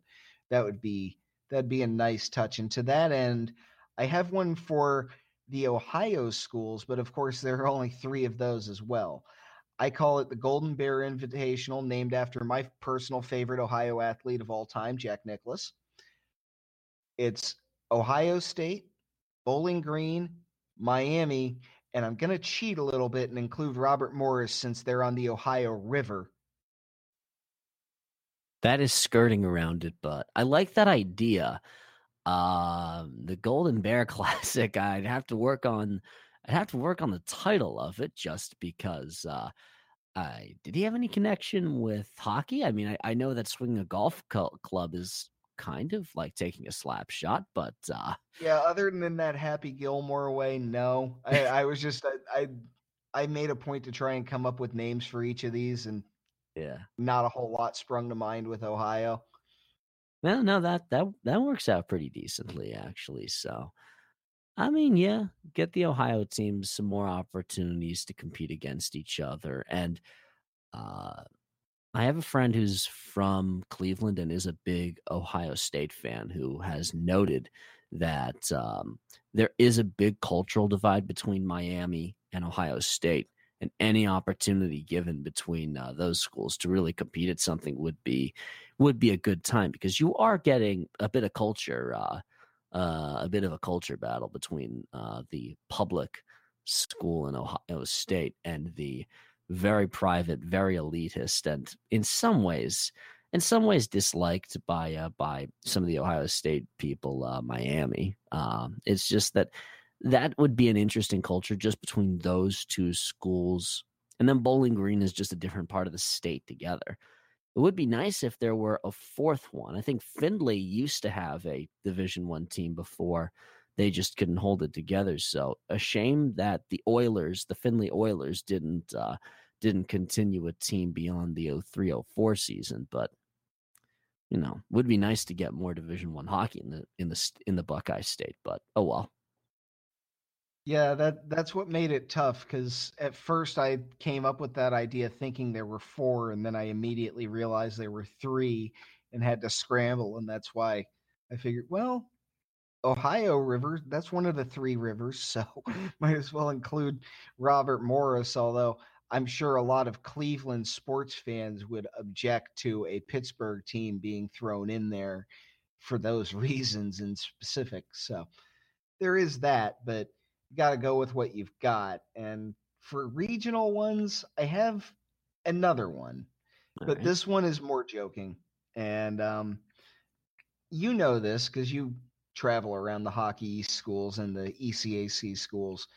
that would be that'd be a nice touch. And to that end, I have one for the Ohio schools, but of course there are only three of those as well. I call it the Golden Bear Invitational, named after my personal favorite Ohio athlete of all time, Jack Nicklaus. It's Ohio State, Bowling Green, Miami, and I'm going to cheat a little bit and include Robert Morris since they're on the Ohio River. That is skirting around it, but I like that idea. Um, the Golden Bear <laughs> Classic, I'd have to work on I'd have to work on the title of it just because uh, I did he have any connection with hockey? I mean, I, I know that swinging a golf club is kind of like taking a slap shot, but uh, yeah. Other than that Happy Gilmore way, no. I, I was just I, I I made a point to try and come up with names for each of these, and <laughs> yeah, not a whole lot sprung to mind with Ohio. Well, no, that that that works out pretty decently actually. So I mean, yeah, get the Ohio teams some more opportunities to compete against each other. And uh, I have a friend who's from Cleveland and is a big Ohio State fan who has noted that um, there is a big cultural divide between Miami and Ohio State. And any opportunity given between uh, those schools to really compete at something would be would be a good time because you are getting a bit of culture uh, uh, a bit of a culture battle between uh, the public school in Ohio State and the very private, very elitist, and in some ways, in some ways disliked by uh, by some of the Ohio State people, uh, Miami. Um, it's just that that would be an interesting culture just between those two schools, and then Bowling Green is just a different part of the state together. It would be nice if there were a fourth one. I think Findlay used to have a Division One team before they just couldn't hold it together. So a shame that the Oilers, the Findlay Oilers, didn't uh, didn't continue a team beyond the 0304 season. But you know, would be nice to get more Division One hockey in the in the in the Buckeye State. But oh well. Yeah, that that's what made it tough because at first I came up with that idea thinking there were four, and then I immediately realized there were three and had to scramble, and that's why I figured, well, Ohio River, that's one of the three rivers, <laughs> so might as well include Robert Morris, although I'm sure a lot of Cleveland sports fans would object to a Pittsburgh team being thrown in there for those <laughs> reasons in specific. So there is that, but got to go with what you've got. And For regional ones, I have another one, All but right. this one is more joking. And um, you know this because you travel around the Hockey East schools and the ECAC schools.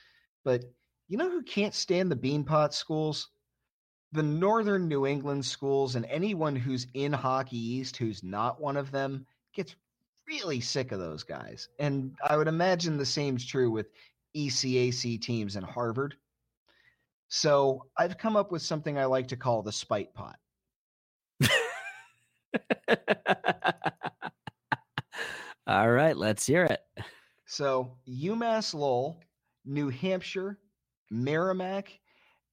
But you know who can't stand the Beanpot schools? The Northern New England schools, and anyone who's in Hockey East who's not one of them gets really sick of those guys. And I would imagine the same's true with ECAC teams in Harvard. So I've come up with something I like to call the spite pot. <laughs> All right, let's hear it. So UMass Lowell, New Hampshire, Merrimack,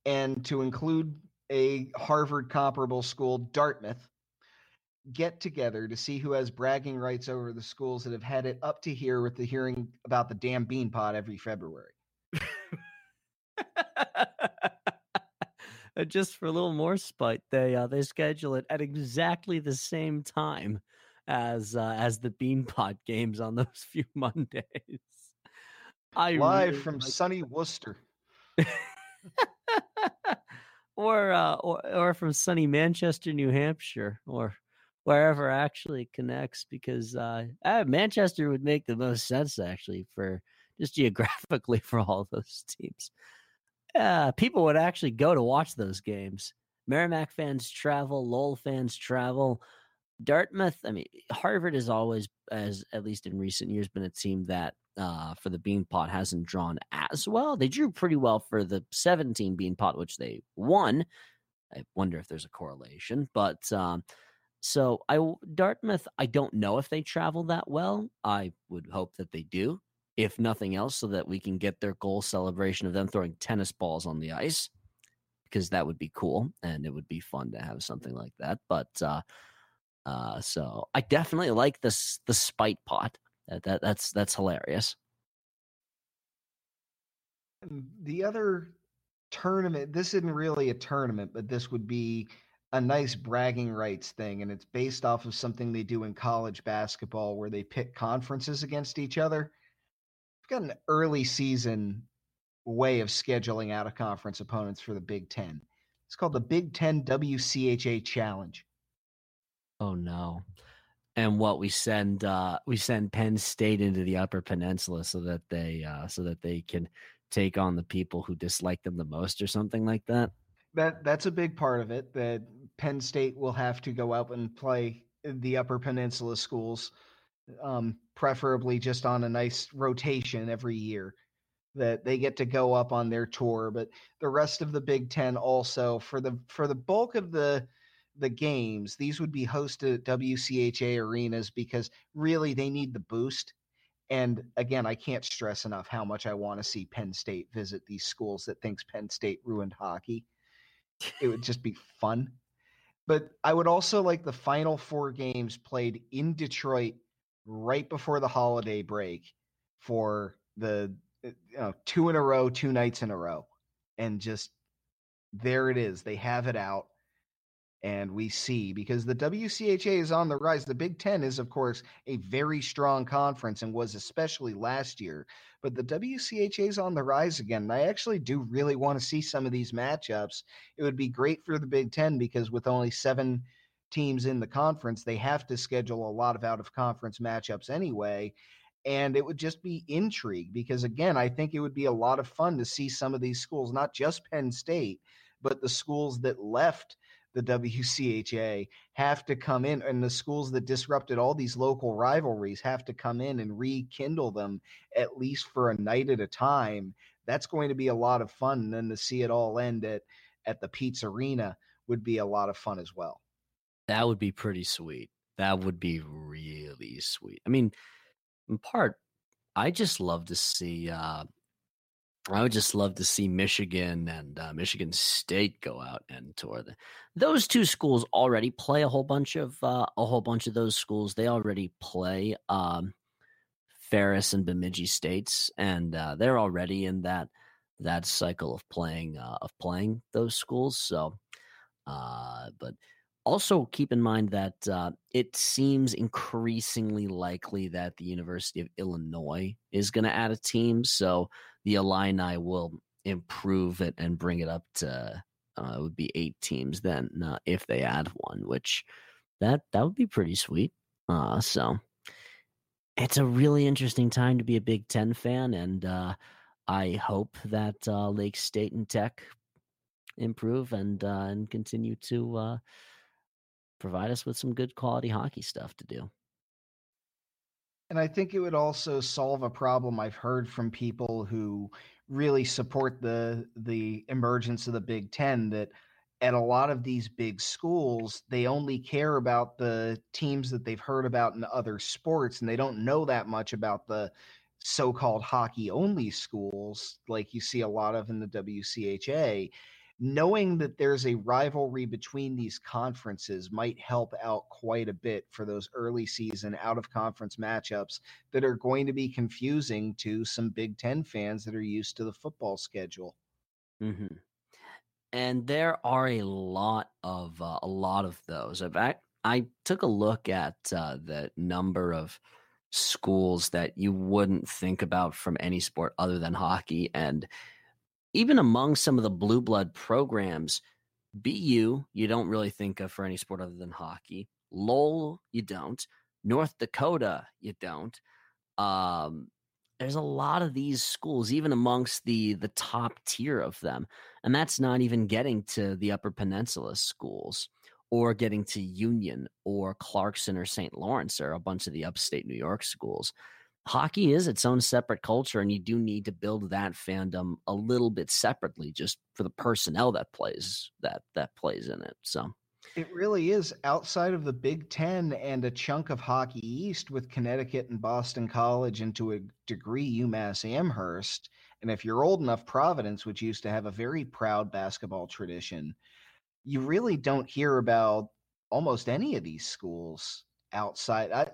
and to include a Harvard comparable school, Dartmouth, get together to see who has bragging rights over the schools that have had it up to here with the hearing about the damn Beanpot every February. <laughs> Just for a little more spite, they uh, they schedule it at exactly the same time as uh, as the Beanpot games on those <laughs> few Mondays. I live really from like sunny Worcester, <laughs> or uh, or or from sunny Manchester, New Hampshire, or wherever actually connects. Because uh, uh, Manchester would make the most sense actually for just geographically <laughs> for all those teams. Uh, people would actually go to watch those games. Merrimack fans travel, Lowell fans travel. Dartmouth, I mean, Harvard has always, as at least in recent years, been a team that uh, for the Beanpot hasn't drawn as well. They drew pretty well for the 17 Beanpot, which they won. I wonder if there's a correlation, but um, so I Dartmouth, I don't know if they travel that well. I would hope that they do, if nothing else, so that we can get their goal celebration of them throwing tennis balls on the ice, because that would be cool and it would be fun to have something like that. But uh, uh, so I definitely like this the spite pot. That, that that's that's hilarious. The other tournament, this isn't really a tournament, but this would be a nice bragging rights thing, and it's based off of something they do in college basketball where they pit conferences against each other. We've got an early season way of scheduling out of conference opponents for the Big Ten. It's called the Big Ten WCHA Challenge. Oh no. And what we send uh we send Penn State into the upper peninsula so that they uh so that they can take on the people who dislike them the most or something like that. That that's a big part of it that Penn State will have to go out and play the upper peninsula schools um preferably just on a nice rotation every year that they get to go up on their tour but the rest of the Big 10 also for the for the bulk of the the games, these would be hosted at WCHA arenas because really they need the boost. And again, I can't stress enough how much I want to see Penn State visit these schools that thinks Penn State ruined hockey. It would just be fun. But I would also like the final four games played in Detroit right before the holiday break for the uh, you know, two in a row, two nights in a row. And just there it is. They have it out and we see because the WCHA is on the rise. The Big Ten is, of course, a very strong conference and was especially last year. But the WCHA is on the rise again. And I actually do really want to see some of these matchups. It would be great for the Big Ten because with only seven teams in the conference, they have to schedule a lot of out of conference matchups anyway. And it would just be intrigue because, again, I think it would be a lot of fun to see some of these schools, not just Penn State, but the schools that left the WCHA have to come in, and the schools that disrupted all these local rivalries have to come in and rekindle them at least for a night at a time. That's going to be a lot of fun. And then to see it all end at at the Pete's Arena would be a lot of fun as well. That would be pretty sweet. That would be really sweet. I mean, in part, I just love to see uh, I would just love to see Michigan and uh, Michigan State go out and tour. The, those two schools already play a whole bunch of uh, a whole bunch of those schools. They already play um, Ferris and Bemidji states, and uh, they're already in that that cycle of playing uh, of playing those schools. So, uh, but also keep in mind that uh, it seems increasingly likely that the University of Illinois is going to add a team. So the Illini will improve it and bring it up to uh, it would be eight teams then uh, if they add one, which that that would be pretty sweet. Uh, so it's a really interesting time to be a Big Ten fan, and uh, I hope that uh, Lake State and Tech improve and uh, and continue to uh, provide us with some good quality hockey stuff to do. And I think it would also solve a problem I've heard from people who really support the the emergence of the Big Ten that at a lot of these big schools, they only care about the teams that they've heard about in other sports, and they don't know that much about the so-called hockey only schools like you see a lot of in the WCHA knowing that there's a rivalry between these conferences might help out quite a bit for those early season out of conference matchups that are going to be confusing to some Big Ten fans that are used to the football schedule. Mm-hmm. And there are a lot of uh, a lot of those. Fact, I took a look at uh, the number of schools that you wouldn't think about from any sport other than hockey, and even among some of the blue blood programs, BU, you don't really think of for any sport other than hockey. Lowell, you don't. North Dakota, you don't. Um, there's a lot of these schools, even amongst the the top tier of them, and that's not even getting to the Upper Peninsula schools, or getting to Union or Clarkson or St. Lawrence, or a bunch of the upstate New York schools hockey is its own separate culture and you do need to build that fandom a little bit separately just for the personnel that plays that that plays in it so it really is outside of the Big Ten and a chunk of Hockey East with Connecticut and Boston College, and to a degree, UMass Amherst. And if you're old enough, Providence, which used to have a very proud basketball tradition, you really don't hear about almost any of these schools outside. I,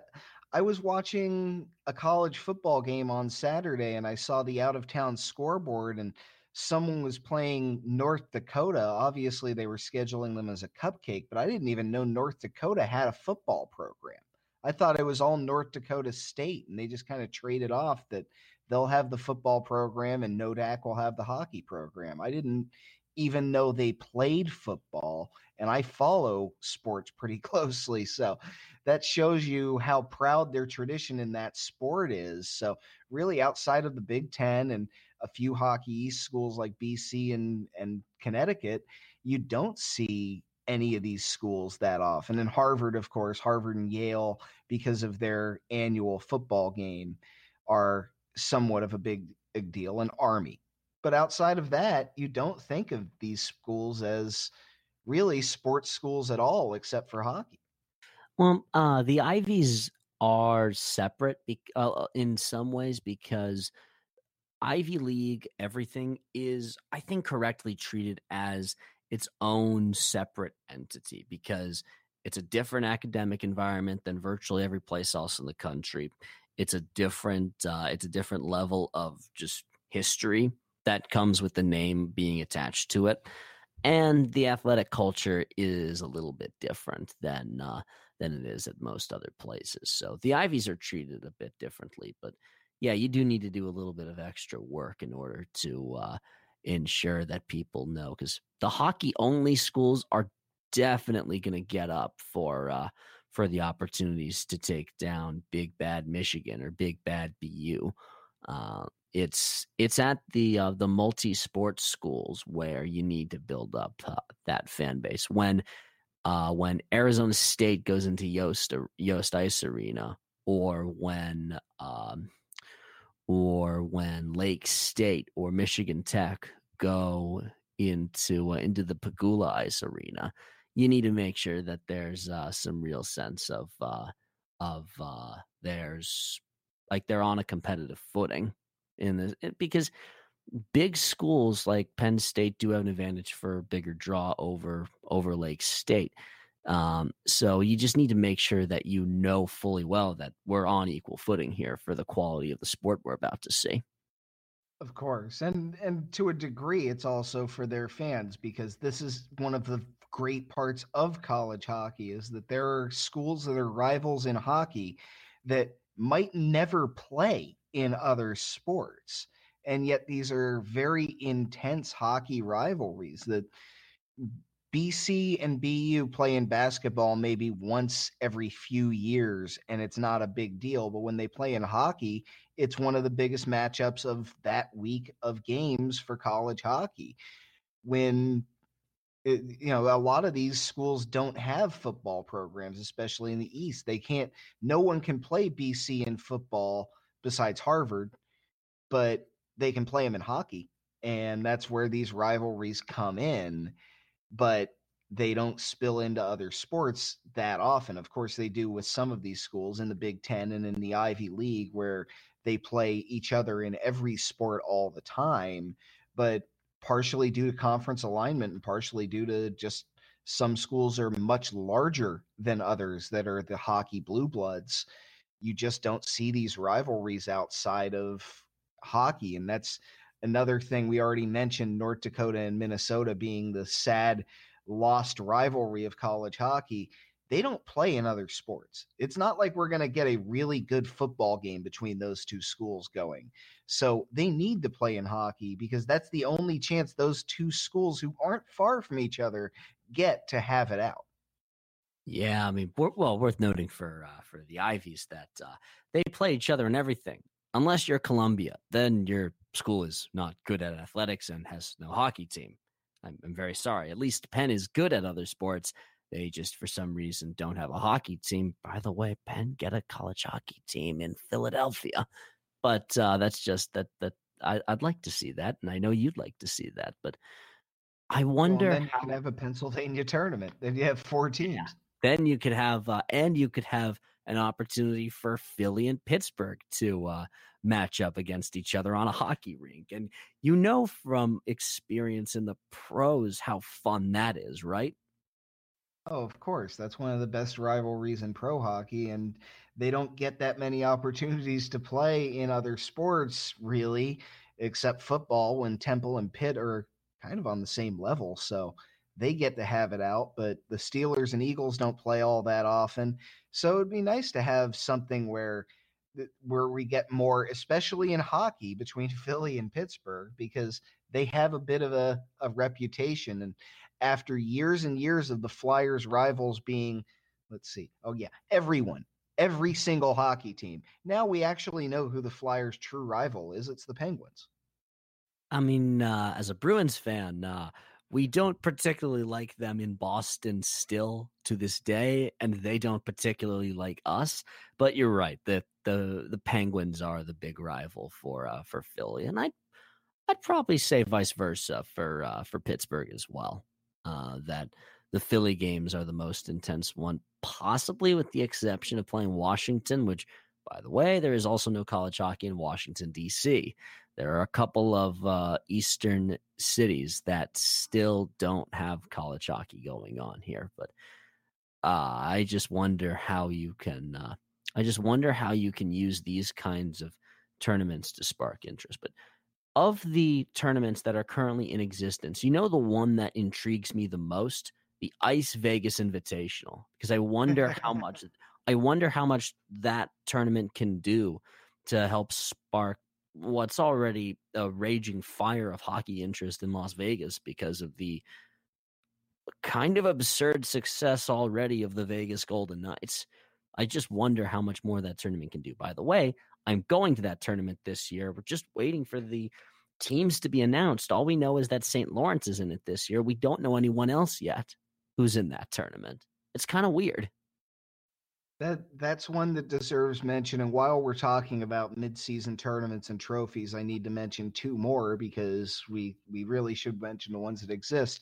I was watching a college football game on Saturday and I saw the out of town scoreboard and someone was playing North Dakota. Obviously, they were scheduling them as a cupcake, but I didn't even know North Dakota had a football program. I thought it was all North Dakota State, and they just kind of traded off that they'll have the football program and Nodak will have the hockey program. I didn't even though they played football, and I follow sports pretty <laughs> closely. So that shows you how proud their tradition in that sport is. So, really, outside of the Big Ten and a few Hockey East schools like BC and, and Connecticut, you don't see any of these schools that often. And Harvard, of course, Harvard and Yale, because of their annual football game, are somewhat of a big, big deal. And Army. But outside of that, you don't think of these schools as really sports schools at all, except for hockey. Well, uh, the Ivies are separate be- uh, in some ways because Ivy League, everything is, I think, correctly treated as its own separate entity because it's a different academic environment than virtually every place else in the country. It's a different, uh, it's a different level of just history that comes with the name being attached to it, and the athletic culture is a little bit different than uh, than it is at most other places. So the Ivies are treated a bit differently, but yeah, you do need to do a little bit of extra work in order to uh, ensure that people know because the hockey only schools are definitely going to get up for uh, for the opportunities to take down Big Bad Michigan or Big Bad BU. Uh, it's it's at the uh, the multi sports schools where you need to build up uh, that fan base. When uh, when Arizona State goes into Yost Yost Ice Arena, or when um, or when Lake State or Michigan Tech go into uh, into the Pegula Ice Arena, you need to make sure that there's uh, some real sense of uh, of uh, there's like they're on a competitive footing in this because big schools like Penn State do have an advantage for bigger draw over over Lake State. Um, so you just need to make sure that you know fully well that we're on equal footing here for the quality of the sport we're about to see. Of course, and and to a degree, it's also for their fans because this is one of the great parts of college hockey is that there are schools that are rivals in hockey that might never play in other sports and yet these are very intense hockey rivalries that BC and BU play in basketball maybe once every few years and it's not a big deal. But when they play in hockey, it's one of the biggest matchups of that week of games for college hockey. When uh, it, you know, a lot of these schools don't have football programs, especially in the East. They can't, no one can play BC in football besides Harvard, but they can play them in hockey. And that's where these rivalries come in but they don't spill into other sports that often. Of course, they do with some of these schools in the Big Ten and in the Ivy League, where they play each other in every sport all the time. But partially due to conference alignment and partially due to just some schools are much larger than others that are the hockey blue bloods. You just don't see these rivalries outside of hockey. And that's another thing we already mentioned North Dakota and Minnesota being the sad lost rivalry of college hockey. They don't play in other sports. It's not like we're going to get a really good football game between those two schools going. So they need to play in hockey because that's the only chance those two schools who aren't far from each other get to have it out. Yeah, I mean, well, worth noting for uh, for the Ivies that uh, they play each other in everything. Unless you're Columbia, then your school is not good at athletics and has no hockey team. I'm, I'm very sorry. At least Penn is good at other sports. They just, for some reason, don't have a hockey team. By the way, Penn get a college hockey team in Philadelphia, but uh, that's just that. That I, would like to see that, and I know you'd like to see that. But I wonder. Well, then how, you have a Pennsylvania tournament. Then you have four teams. Yeah. Then you could have, uh, and you could have an opportunity for Philly and Pittsburgh to uh, match up against each other on a hockey rink. And you know from experience in the pros how fun that is, right? Oh, of course. That's one of the best rivalries in pro hockey. And they don't get that many opportunities to play in other sports, really, except football when Temple and Pitt are kind of on the same level. So they get to have it out, but the Steelers and Eagles don't play all that often. So it'd be nice to have something where where we get more, especially in hockey, between <laughs> Philly and Pittsburgh, because they have a bit of a, a reputation. And after years and years of the Flyers rivals being, let's see, oh yeah, everyone, every single hockey team. Now we actually know who the Flyers' true rival is. It's the Penguins. I mean, uh, as a Bruins fan, uh, we don't particularly like them in Boston still to this day, and they don't particularly like us. But you're right the the the Penguins are the big rival for uh, for Philly, and I I'd probably say vice versa for uh, for Pittsburgh as well. Uh, that the Philly games are the most intense one, possibly with the exception of playing Washington, which, by the way, there is also no college hockey in Washington D.C. There are a couple of uh, eastern cities that still don't have college hockey going on here, but uh, I just wonder how you can. Uh, I just wonder how you can use these kinds of tournaments to spark interest. But of the tournaments that are currently in existence, you know the one that intrigues me the most, the Ice Vegas Invitational, because I wonder how <laughs> much I wonder how much that tournament can do to help spark what's already a raging fire of hockey interest in Las Vegas because of the kind of absurd success already of the Vegas Golden Knights. I just wonder how much more that tournament can do. By the way, I'm going to that tournament this year. We're just waiting for the teams to be announced. All we know is that St. Lawrence is in it this year. We don't know anyone else yet who's in that tournament. It's kind of weird. That that's one that deserves mention. And while we're talking about midseason tournaments and trophies, I need to mention two more because we we really should mention the ones that exist.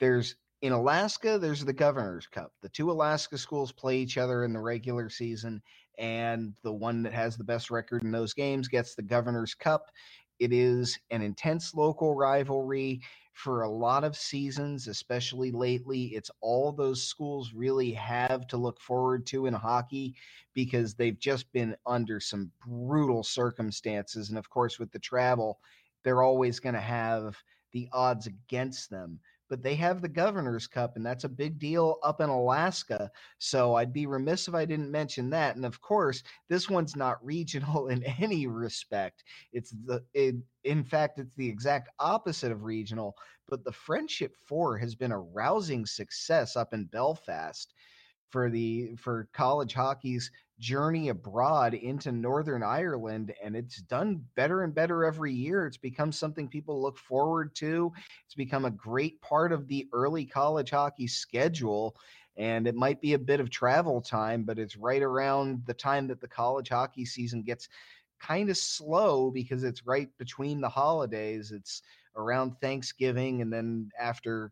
There's in Alaska, there's the Governor's Cup. The two Alaska schools play each other in the regular season, and the one that has the best record in those games gets the Governor's Cup. It is an intense local rivalry for a lot of seasons, especially lately. It's all those schools really have to look forward to in hockey because they've just been under some brutal circumstances. And of course, with the travel, they're always going to have the odds against them. But they have the Governor's Cup, and that's a big deal up in Alaska. So I'd be remiss if I didn't mention that. And of course, this one's not regional <laughs> in any respect. It's the, it, in fact, it's the exact opposite of regional. But the Friendship Four has been a rousing success up in Belfast for the for college hockey's journey abroad into Northern Ireland, and it's done better and better every year. It's become something people look forward to. It's become a great part of the early college hockey schedule. And it might be a bit of travel time, but it's right around the time that the college hockey season gets kind of slow because it's right between the holidays. It's around Thanksgiving, and then after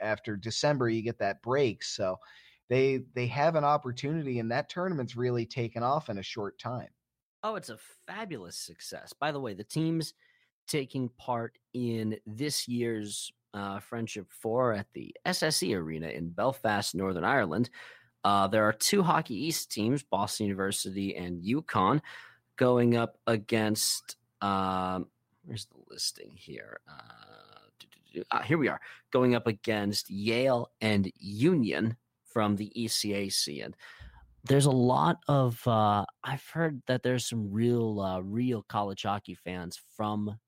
after December, you get that break. So they they have an opportunity and that tournament's really taken off in a short time. Oh, it's a fabulous success. By the way, the teams taking part in this year's uh, Friendship Four at the SSE Arena in Belfast, Northern Ireland. Uh, there are two Hockey East teams, Boston University and UConn, going up against. Um, where's the listing here? Uh, uh, here we are, going up against Yale and Union from the ECAC. And there's a lot of uh, I've heard that there's some real uh, real college hockey fans from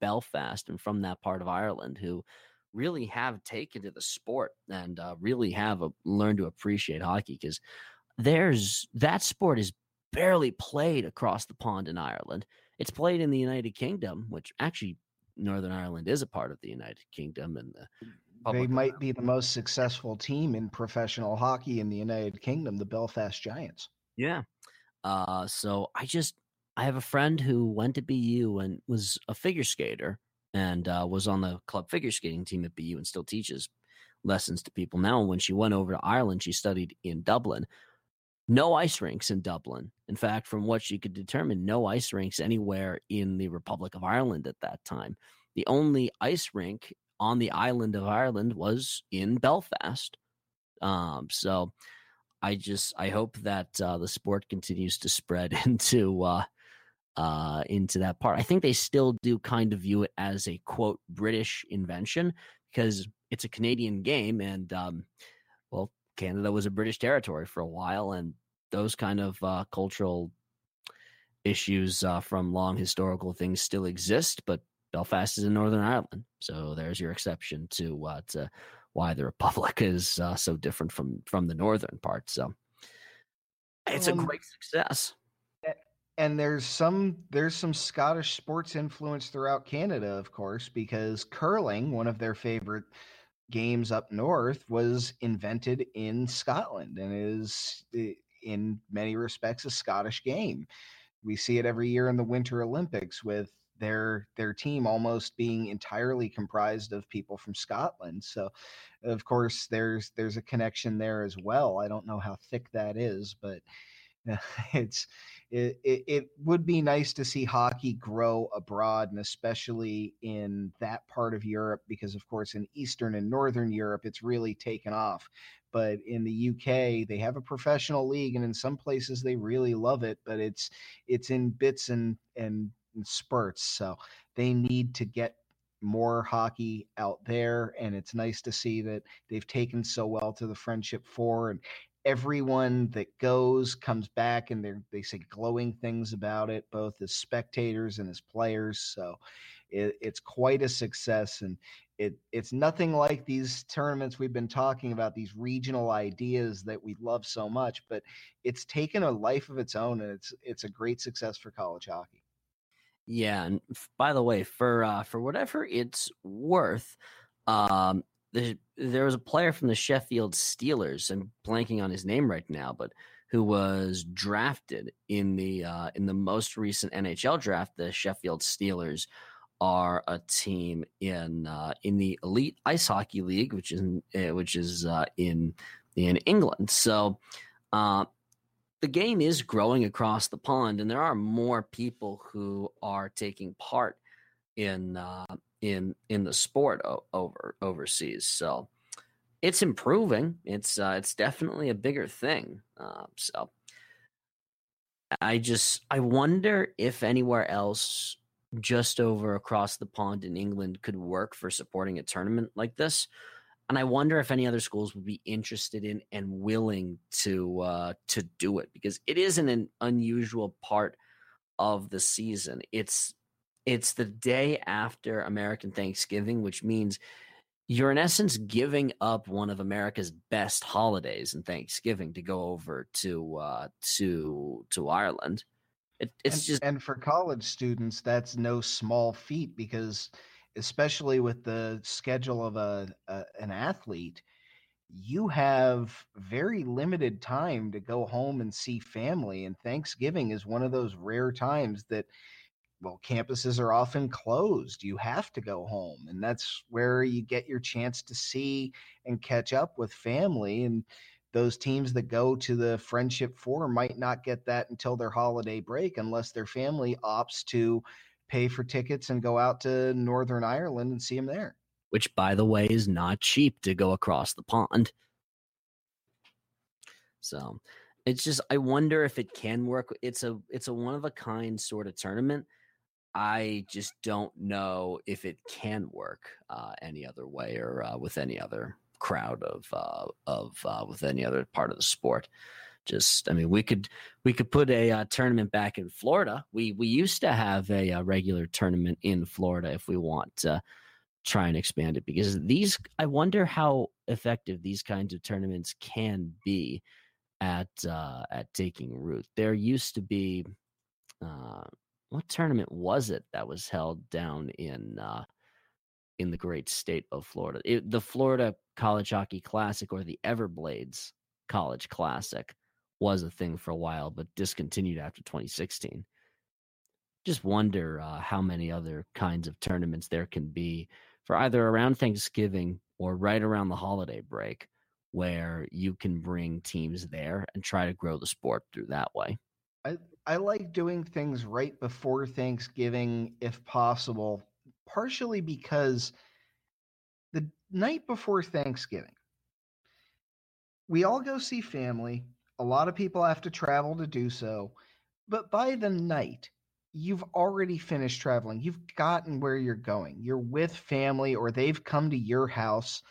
Belfast and from that part of Ireland who really have taken to the sport and uh, really have a, learned to appreciate hockey because there's that sport is barely played across the pond in Ireland. It's played in the United Kingdom, which actually Northern Ireland is a part of the United Kingdom, and the they might be the most successful team in professional hockey in the United Kingdom, the Belfast Giants. Yeah. Uh, so I just I have a friend who went to BU and was a figure skater and uh, was on the club figure skating team at BU and still teaches lessons to people now. And when she went over to Ireland, she studied in Dublin. No ice rinks in Dublin. In fact, from what she could determine, no ice rinks anywhere in the Republic of Ireland at that time. The only ice rink on the island of Ireland was in Belfast. Um, so I just I hope that uh, the sport continues to spread <laughs> into uh, uh, into that part. I think they still do kind of view it as a quote British invention because it's a Canadian game, and um, well, Canada was a British territory for a while, and those kind of uh, cultural issues uh, from long historical things still exist, but Belfast is in Northern Ireland, so there's your exception to uh, why the Republic <laughs> is uh, so different from from the northern part. So it's um, a great success. And there's some there's some Scottish sports influence throughout Canada, of course, because curling, one of their favorite games up north, was invented in Scotland and is in many respects a Scottish game. We see it every year in the Winter Olympics with their their team almost being entirely comprised of people from Scotland. So, of course, there's there's a connection there as well. I don't know how thick that is, but <laughs> it's it, it, it would be nice to see hockey grow abroad and especially in that part of Europe because of course in eastern and northern Europe it's really taken off but in the UK they have a professional league and in some places they really love it but it's it's in bits and and in spurts. So they need to get more hockey out there. And it's nice to see that they've taken so well to the Friendship Four and everyone that goes comes back and they they say glowing things about it, both as spectators and as players. So it, it's quite a success, and it it's nothing like these tournaments we've been talking about, these regional ideas that we love so much. But it's taken a life of its own, and it's it's a great success for college hockey. Yeah, and by the way, for uh, for whatever it's worth, um, there, there was a player from the Sheffield Steelers. I'm blanking on his name right now, but who was drafted in the uh, in the most recent NHL draft. The Sheffield Steelers are a team in uh, in the Elite Ice Hockey League, which is uh, which is uh, in in England. So uh, the game is growing across the pond, and there are more people who are taking part in uh, in in the sport o- over overseas. So it's improving. It's uh, it's definitely a bigger thing. Uh, so I just I wonder if anywhere else just over across the pond in England could work for supporting a tournament like this. And I wonder if any other schools would be interested in and willing to uh, to do it because it isn't an unusual part of the season. It's it's the day after American Thanksgiving, which means you're in essence giving up one of America's best holidays and Thanksgiving to go over to uh, to to Ireland. It, it's and, just and for college students, that's no small feat because, especially with the schedule of a, a an athlete, you have very limited time to go home and see family. And Thanksgiving is one of those rare times that well, campuses are often closed. You have to go home. And that's where you get your chance to see and catch up with family. And those teams that go to the Friendship Four might not get that until their holiday break, unless their family opts to pay for tickets and go out to Northern Ireland and see them there. Which, by the way, is not cheap to go across the pond. So it's just I wonder if it can work. It's a it's a one of a kind sort of tournament I just don't know if it can work uh, any other way or uh, with any other crowd of uh, of uh, with any other part of the sport. Just, I mean, we could we could put a uh, tournament back in Florida. We we used to have a, a, uh, regular tournament in Florida if we want to try and expand it because these. I wonder how effective these kinds of tournaments can be at at taking root. There used to be what tournament was it that was held down in uh, in the great state of Florida? It, the Florida College Hockey Classic or the Everblades College Classic was a thing for a while, but discontinued after 2016. Just wonder uh, how many other kinds of tournaments there can be for either around Thanksgiving or right around the holiday break, where you can bring teams there and try to grow the sport through that way. I, I like doing things right before Thanksgiving if possible, partially because the night before Thanksgiving, we all go see family. A lot of people have to travel to do so. But by the night, you've already finished traveling. You've gotten where you're going. You're with family, or they've come to your house,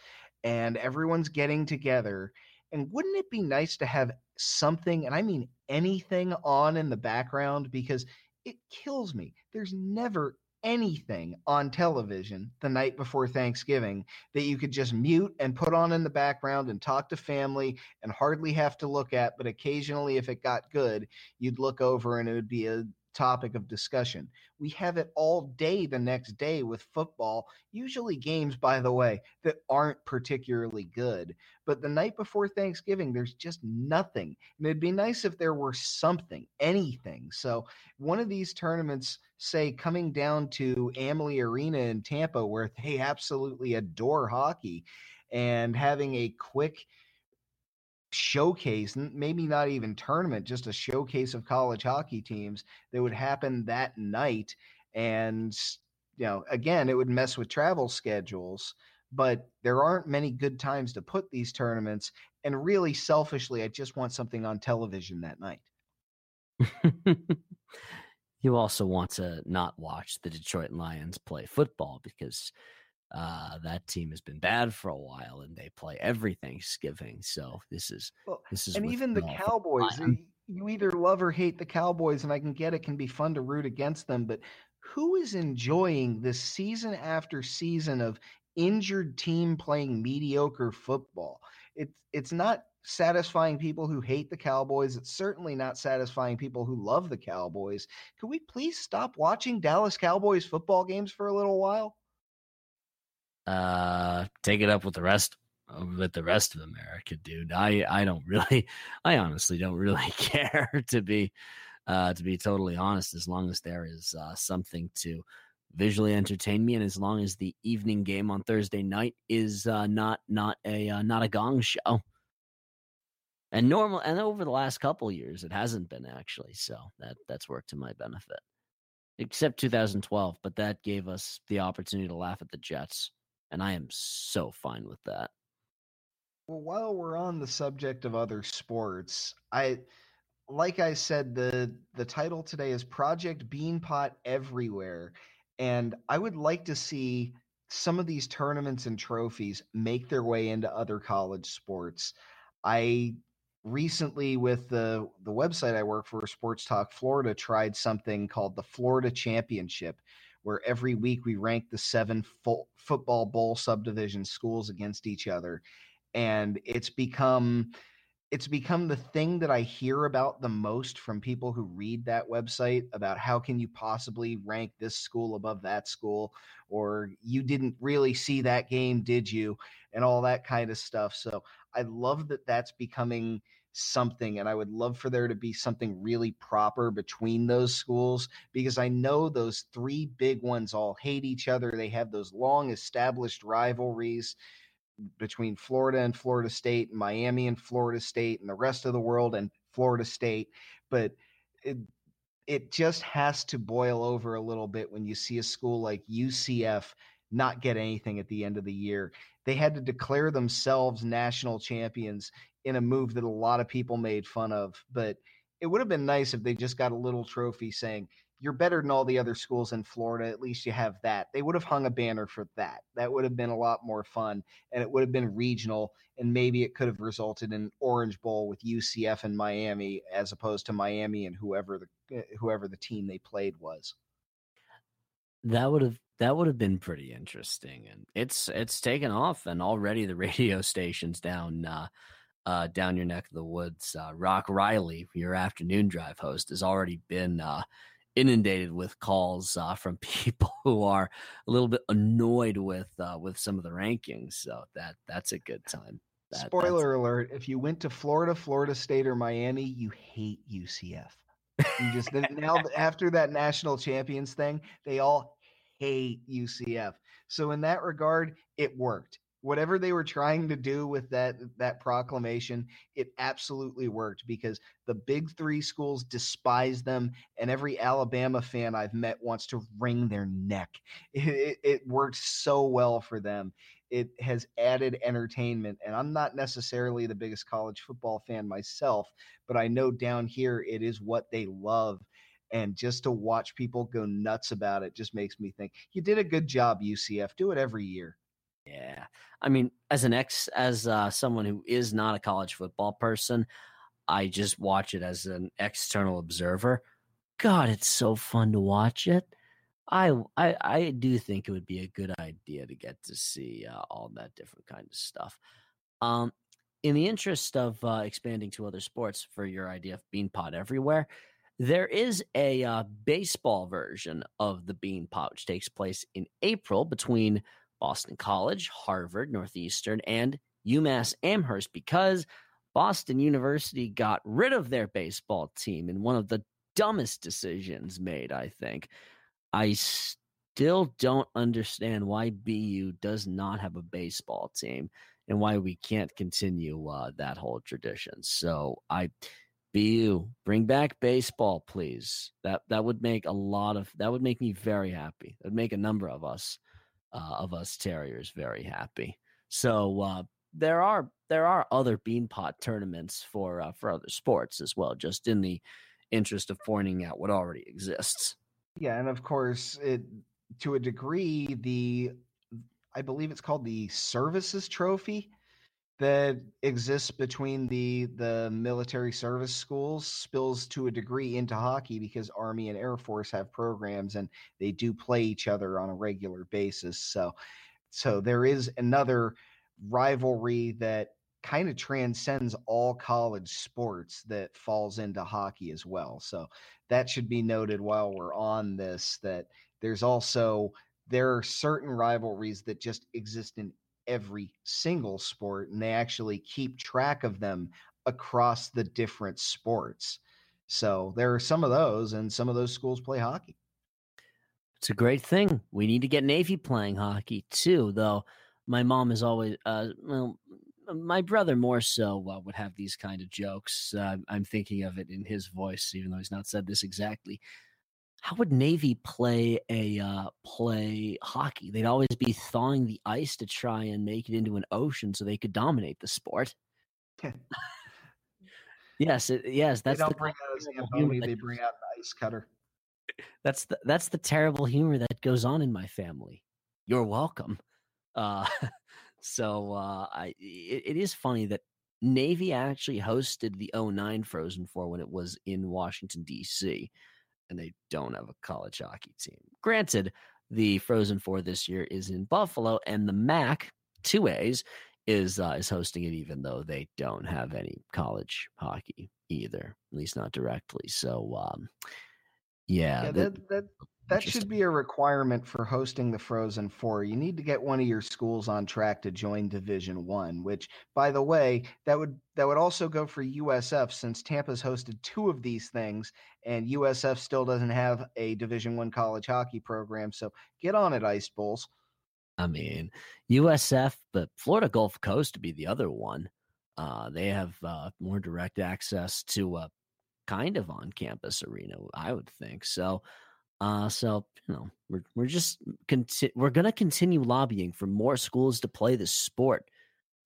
and everyone's getting together. And wouldn't it be nice to have something, and I mean anything on in the background because it kills me. There's never anything on television the night before Thanksgiving that you could just mute and put on in the background and talk to family and hardly have to look at. But occasionally, if it got good, you'd look over and it would be a topic of discussion. We have it all day the next day with football, usually games, by the way, that aren't particularly good. But the night before Thanksgiving, there's just nothing. And it'd be nice if there were something, anything. So one of these tournaments, say coming down to Amalie Arena in Tampa, where they absolutely adore hockey, and having a quick showcase, maybe not even tournament, just a showcase of college hockey teams that would happen that night. And, you know, again, it would mess with travel schedules, but there aren't many good times to put these tournaments. And really, selfishly, I just want something on television that night. you also want to not watch the Detroit Lions play football because uh, that team has been bad for a while, and they play every Thanksgiving. So this is well, this is and even the Cowboys. You either love or hate the Cowboys, and I can get it can be fun to root against them, but who is enjoying this season after season of injured team playing mediocre football? It's it's not satisfying people who hate the Cowboys. It's certainly not satisfying people who love the Cowboys. Could we please stop watching Dallas Cowboys football games for a little while? Uh, take it up with the rest with the rest of America, dude. I I don't <laughs> really, I honestly don't really <laughs> care to be, uh, to be totally honest. As long as there is uh, something to visually entertain me, and as long as the evening game on Thursday night is uh, not not a uh, not a gong show. And normal, and over the last couple years, it hasn't been actually. So that that's worked to my benefit, except 2012. But that gave us the opportunity to laugh at the Jets and I am so fine with that. Well, while we're on the subject of other sports, I like I said, the the title today is Project Beanpot Everywhere, and I would like to see some of these tournaments and trophies make their way into other college sports. I recently with the the website I work for Sports Talk Florida tried something called the Florida Championship where every week we rank the seven fo- football bowl subdivision schools against each other. And it's become it's become the thing that I hear about the most from people who read that website about how can you possibly rank this school above that school or you didn't really see that game did you? And all that kind of stuff. So I love that that's becoming something and I would love for there to be something really proper between those schools because I know those three big ones all hate each other they have those long established rivalries between Florida and Florida State, and Miami and Florida State, and the rest of the world and Florida State. But it, it just has to boil over a little bit when you see a school like UCF not get anything at the end of the year. They had to declare themselves national champions in a move that a lot of people made fun of. But it would have been nice if they just got a little trophy saying, you're better than all the other schools in Florida. At least you have that. They would have hung a banner for that. That would have been a lot more fun and it would have been regional and maybe it could have resulted in Orange Bowl with UCF and Miami as opposed to Miami and whoever the eh, whoever the team they played was. That would have that would have been pretty interesting and it's it's taken off and already the <laughs> radio stations down uh uh, down your neck of the woods. Uh, Rock Riley, your afternoon drive host, has already been uh, inundated with calls uh, from <laughs> people who are a little bit annoyed with uh, with some of the rankings. So that that's a good time. That, Spoiler alert: If you went to Florida, Florida State, or Miami, you hate UCF. You just now after that national champions thing, they all hate UCF. So in that regard, it worked. Whatever they were trying to do with that that proclamation it absolutely worked because the big three schools despise them and every alabama fan i've met wants to wring their neck. It, <laughs> it, it worked so well for them. It has added entertainment and i'm not necessarily the biggest college football fan myself but i know down here it is what they love and just to watch people go nuts about it just makes me think you did a good job ucf do it every year yeah. I mean, as an ex, as uh, someone who is not a college football person, I just watch it as an external observer. God, it's so fun to watch it. I I, I do think it would be a good idea to get to see uh, all that different kind of stuff. Um, in the interest of uh, expanding to other sports, for your idea of Beanpot everywhere, there is a uh, baseball version of the Beanpot, which takes place in April between Boston College, Harvard, Northeastern, and UMass Amherst because Boston University got rid of their baseball team in one of the dumbest decisions made, I think. I still don't understand why BU does not have a baseball team and why we can't continue uh, that whole tradition. So I BU bring back baseball please. That that would make a lot of that would make me very happy. It would make a number of us uh, of us terriers very happy. So uh, there are there are other beanpot tournaments for uh, for other sports as well, just in the interest of pointing out what already exists. Yeah, and of course, it to a degree, the I believe it's called the Services Trophy that exists between the the military service schools spills to a degree into hockey because army and air force have programs and they do play each other on a regular basis. So so there is another rivalry that kind of transcends all college sports that falls into hockey as well. So that should be noted while we're on this that there's also there are certain rivalries that just exist in every single sport and they actually keep track of them across the different sports. So there are some of those, and some of those schools play hockey. It's a great thing. We need to get Navy playing hockey too, though. My mom is always, uh, well, my brother more so uh, would have these kind of jokes. Uh, I'm thinking of it in his voice, even though he's not said this exactly how would Navy play a uh, play hockey? They'd always be thawing the ice to try and make it into an ocean so they could dominate the sport. Yes, it, yes, that's they don't the bring out Zamboni, they bring out an ice cutter. that's the that's the terrible humor that goes on in my family. You're welcome. Uh, <laughs> so uh, I it, it is funny that Navy actually hosted the 09 Frozen Four when it was in Washington D.C. and they don't have a college hockey team. Granted, the Frozen Four this year is in Buffalo, and the MAC two A's is uh, is hosting it, even though they don't have any college hockey either, at least not directly. So, um, yeah, Yeah, that- that, that, that should be a requirement for hosting the Frozen Four. You need to get one of your schools on track to join Division One. Which, by the way, that would that would also go for USF since Tampa's hosted two of these things, and USF still doesn't have a Division One college hockey program. So get on it, Ice Bulls. I mean, USF, but Florida Gulf Coast to be the other one. Uh, they have uh, more direct access to a kind of on-campus arena, I would think. So, uh, so you know, we're we're just conti- we're gonna continue lobbying for more schools to play this sport,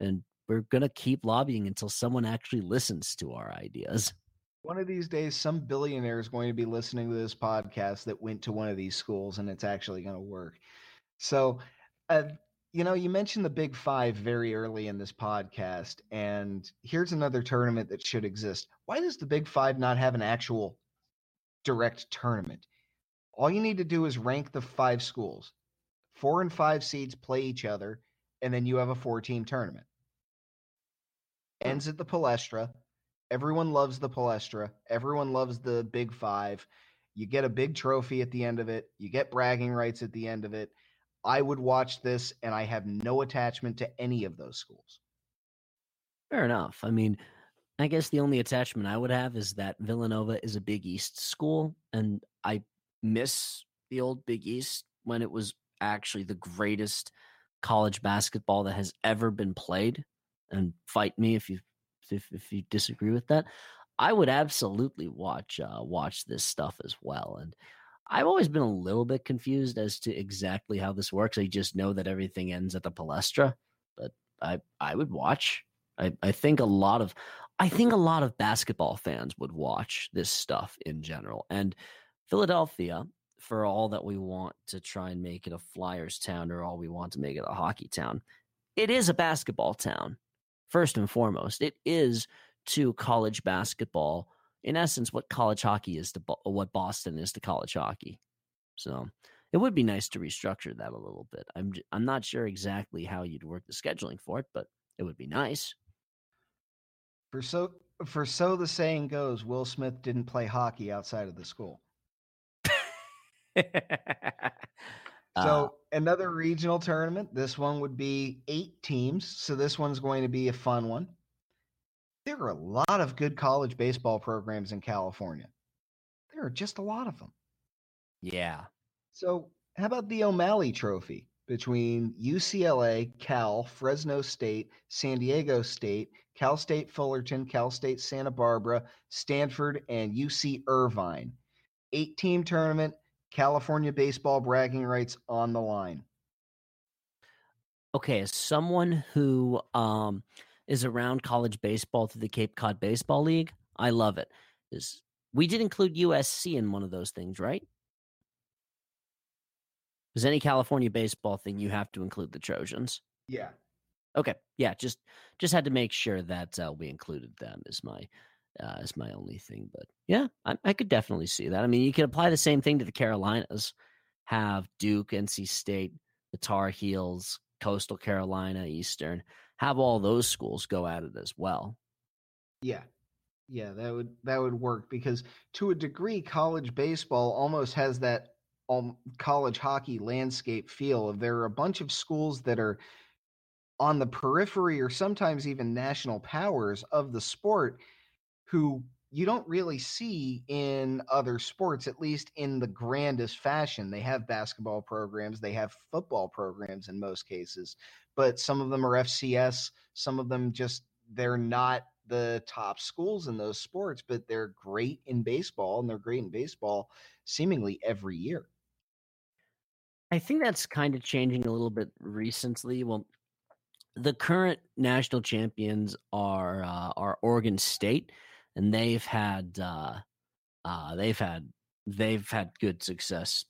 and we're gonna keep lobbying until someone actually listens to our ideas. One of these days, some billionaire is going to be listening to this podcast that went to one of these schools, and it's actually going to work. So, uh, you know, you mentioned the Big Five very early in this podcast, and here's another tournament that should exist. Why does the Big Five not have an actual direct tournament? All you need to do is rank the five schools. Four and five seeds play each other, and then you have a four team tournament. Hmm. Ends at the Palestra. Everyone loves the Palestra. Everyone loves the Big Five. You get a big trophy at the end of it. You get bragging rights at the end of it. I would watch this, and I have no attachment to any of those schools. Fair enough. I mean, I guess the only attachment I would have is that Villanova is a Big East school, and I miss the old Big East when it was actually the greatest college basketball that has ever been played. And fight me if you if, if you disagree with that. I would absolutely watch uh, watch this stuff as well. And I've always been a little bit confused as to exactly how this works. I just know that everything ends at the Palestra, but I I would watch. I, I think a lot of I think a lot of basketball fans would watch this stuff in general. And Philadelphia, for all that we want to try and make it a Flyers town or all we want to make it a hockey town, it is a basketball town. First and foremost, it is to college basketball. In essence, what college hockey is to Bo- what Boston is to college hockey. So it would be nice to restructure that a little bit. I'm j- I'm not sure exactly how you'd work the scheduling for it, but it would be nice. For so for so the saying goes, Will Smith didn't play hockey outside of the school. <laughs> Uh, So another regional tournament. This one would be eight teams. So this one's going to be a fun one. There are a lot of good college baseball programs in California. There are just a lot of them. yeah, So how about the O'Malley Trophy between UCLA, Cal, Fresno State, San Diego State, Cal State Fullerton, Cal State Santa Barbara, Stanford, and UC Irvine? Eight team tournament. California baseball bragging rights on the line. okay. As someone who um is around college baseball through the Cape Cod Baseball League, I love it. Is we did include USC in one of those things, right? Is any California baseball thing you have to include the Trojans? Yeah. Okay, yeah, just just had to make sure that uh, we included them is my uh, is my only thing. But yeah, I, I could definitely see that. I mean, you could apply the same thing to the Carolinas. Have Duke, NC State, the Tar Heels, Coastal Carolina, Eastern. Have all those schools go at it as well. Yeah. Yeah, that would that would work because to a degree college baseball almost has that um, college hockey landscape feel of there are a bunch of schools that are on the periphery or sometimes even national powers of the sport who you don't really see in other sports at least in the grandest fashion they have basketball programs they have football programs in most cases but some of them are FCS some of them just they're not the top schools in those sports but they're great in baseball and they're great in baseball seemingly every year I think that's kind of changing a little bit recently. Well, the current national champions are uh, are Oregon State. And they've had uh, uh, they've had they've had good success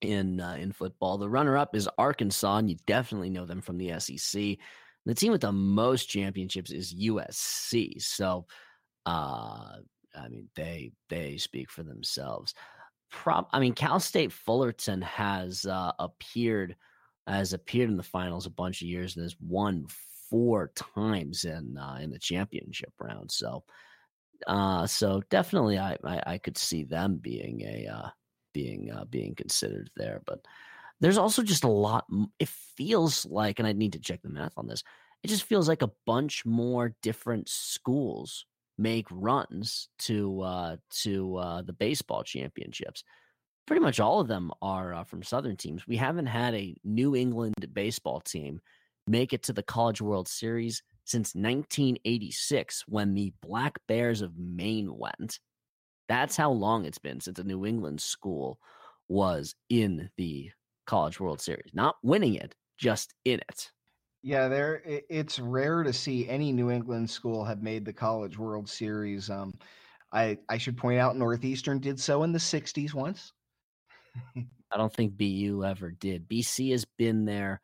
in uh, in football. The runner up is Arkansas, and you definitely know them from the SEC. The team with the most championships is USC. So, uh, I mean, they they speak for themselves. Prop, I mean, Cal State Fullerton has uh, appeared has appeared in the finals a bunch of years and has won four times in uh, in the championship round. So, uh, so definitely, I, I, I could see them being a uh, being uh, being considered there. But there's also just a lot. It feels like, and I need to check the math on this. It just feels like a bunch more different schools make runs to uh, to uh, the baseball championships. Pretty much all of them are uh, from Southern teams. We haven't had a New England baseball team make it to the College World Series since 1986 when the Black Bears of Maine went. That's how long it's been since a New England school was in the College World Series. Not winning it, just in it. Yeah, there it's rare to see any New England school have made the College World Series. Um, I I should point out Northeastern did so in the '60s once. <laughs> I don't think BU ever did. BC has been there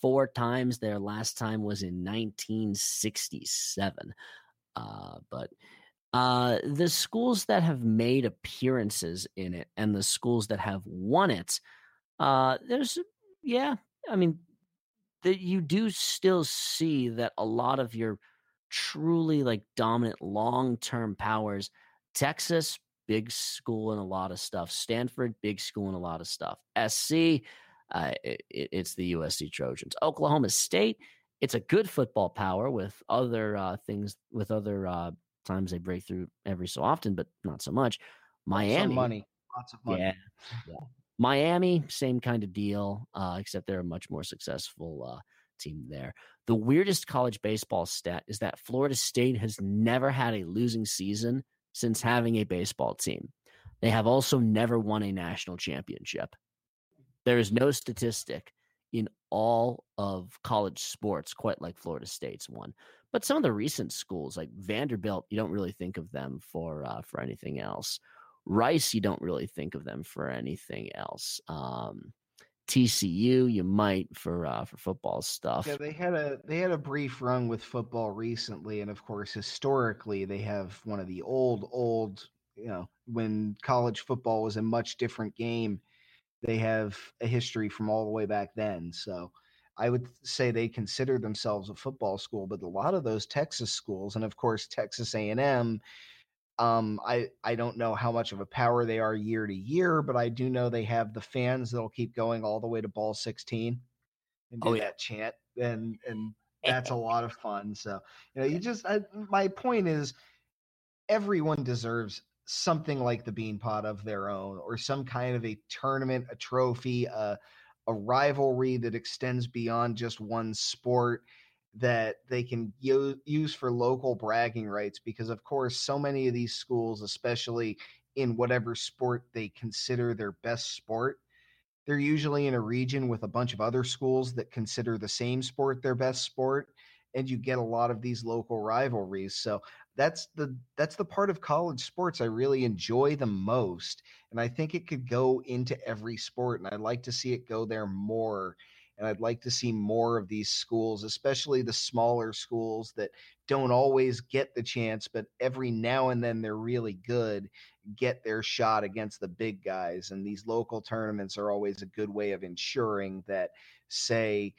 four times. Their last time was in 1967. Uh, but uh, the schools that have made appearances in it and the schools that have won it, uh, there's, yeah, I mean, that you do still see that a lot of your truly like dominant long term powers, Texas, big school and a lot of stuff. Stanford, big school and a lot of stuff. SC, uh, it, it's the USC Trojans. Oklahoma State, it's a good football power with other uh, things, with other uh, times they break through every so often, but not so much. Miami, Some money, lots of money. Yeah, yeah. Miami, same kind of deal, uh, except they're a much more successful uh, team there. The weirdest college baseball stat is that Florida State has never had a losing season since having a baseball team. They have also never won a national championship. There is no statistic in all of college sports quite like Florida State's one. But some of the recent schools, like Vanderbilt, you don't really think of them for uh, for anything else. Rice, you don't really think of them for anything else. Um, TCU, you might for uh, for football stuff. Yeah, they had a they had a brief run with football recently, and of course, historically, they have one of the old old you know when college football was a much different game. They have a history from all the way back then, so. I would say they consider themselves a football school, but a lot of those Texas schools, and of course Texas A&M, um, I I don't know how much of a power they are year to year, but I do know they have the fans that'll keep going all the way to ball 16 and do oh, yeah. that chant, and and that's a lot of fun. So you know, you just I, my point is, everyone deserves something like the Beanpot of their own, or some kind of a tournament, a trophy, a a rivalry that extends beyond just one sport that they can use for local bragging rights because of course so many of these schools especially in whatever sport they consider their best sport they're usually in a region with a bunch of other schools that consider the same sport their best sport and you get a lot of these local rivalries. So that's the that's the part of college sports I really enjoy the most and I think it could go into every sport and I'd like to see it go there more and I'd like to see more of these schools, especially the smaller schools that don't always get the chance, but every now and then they're really good, get their shot against the big guys. And these local tournaments are always a good way of ensuring that, say,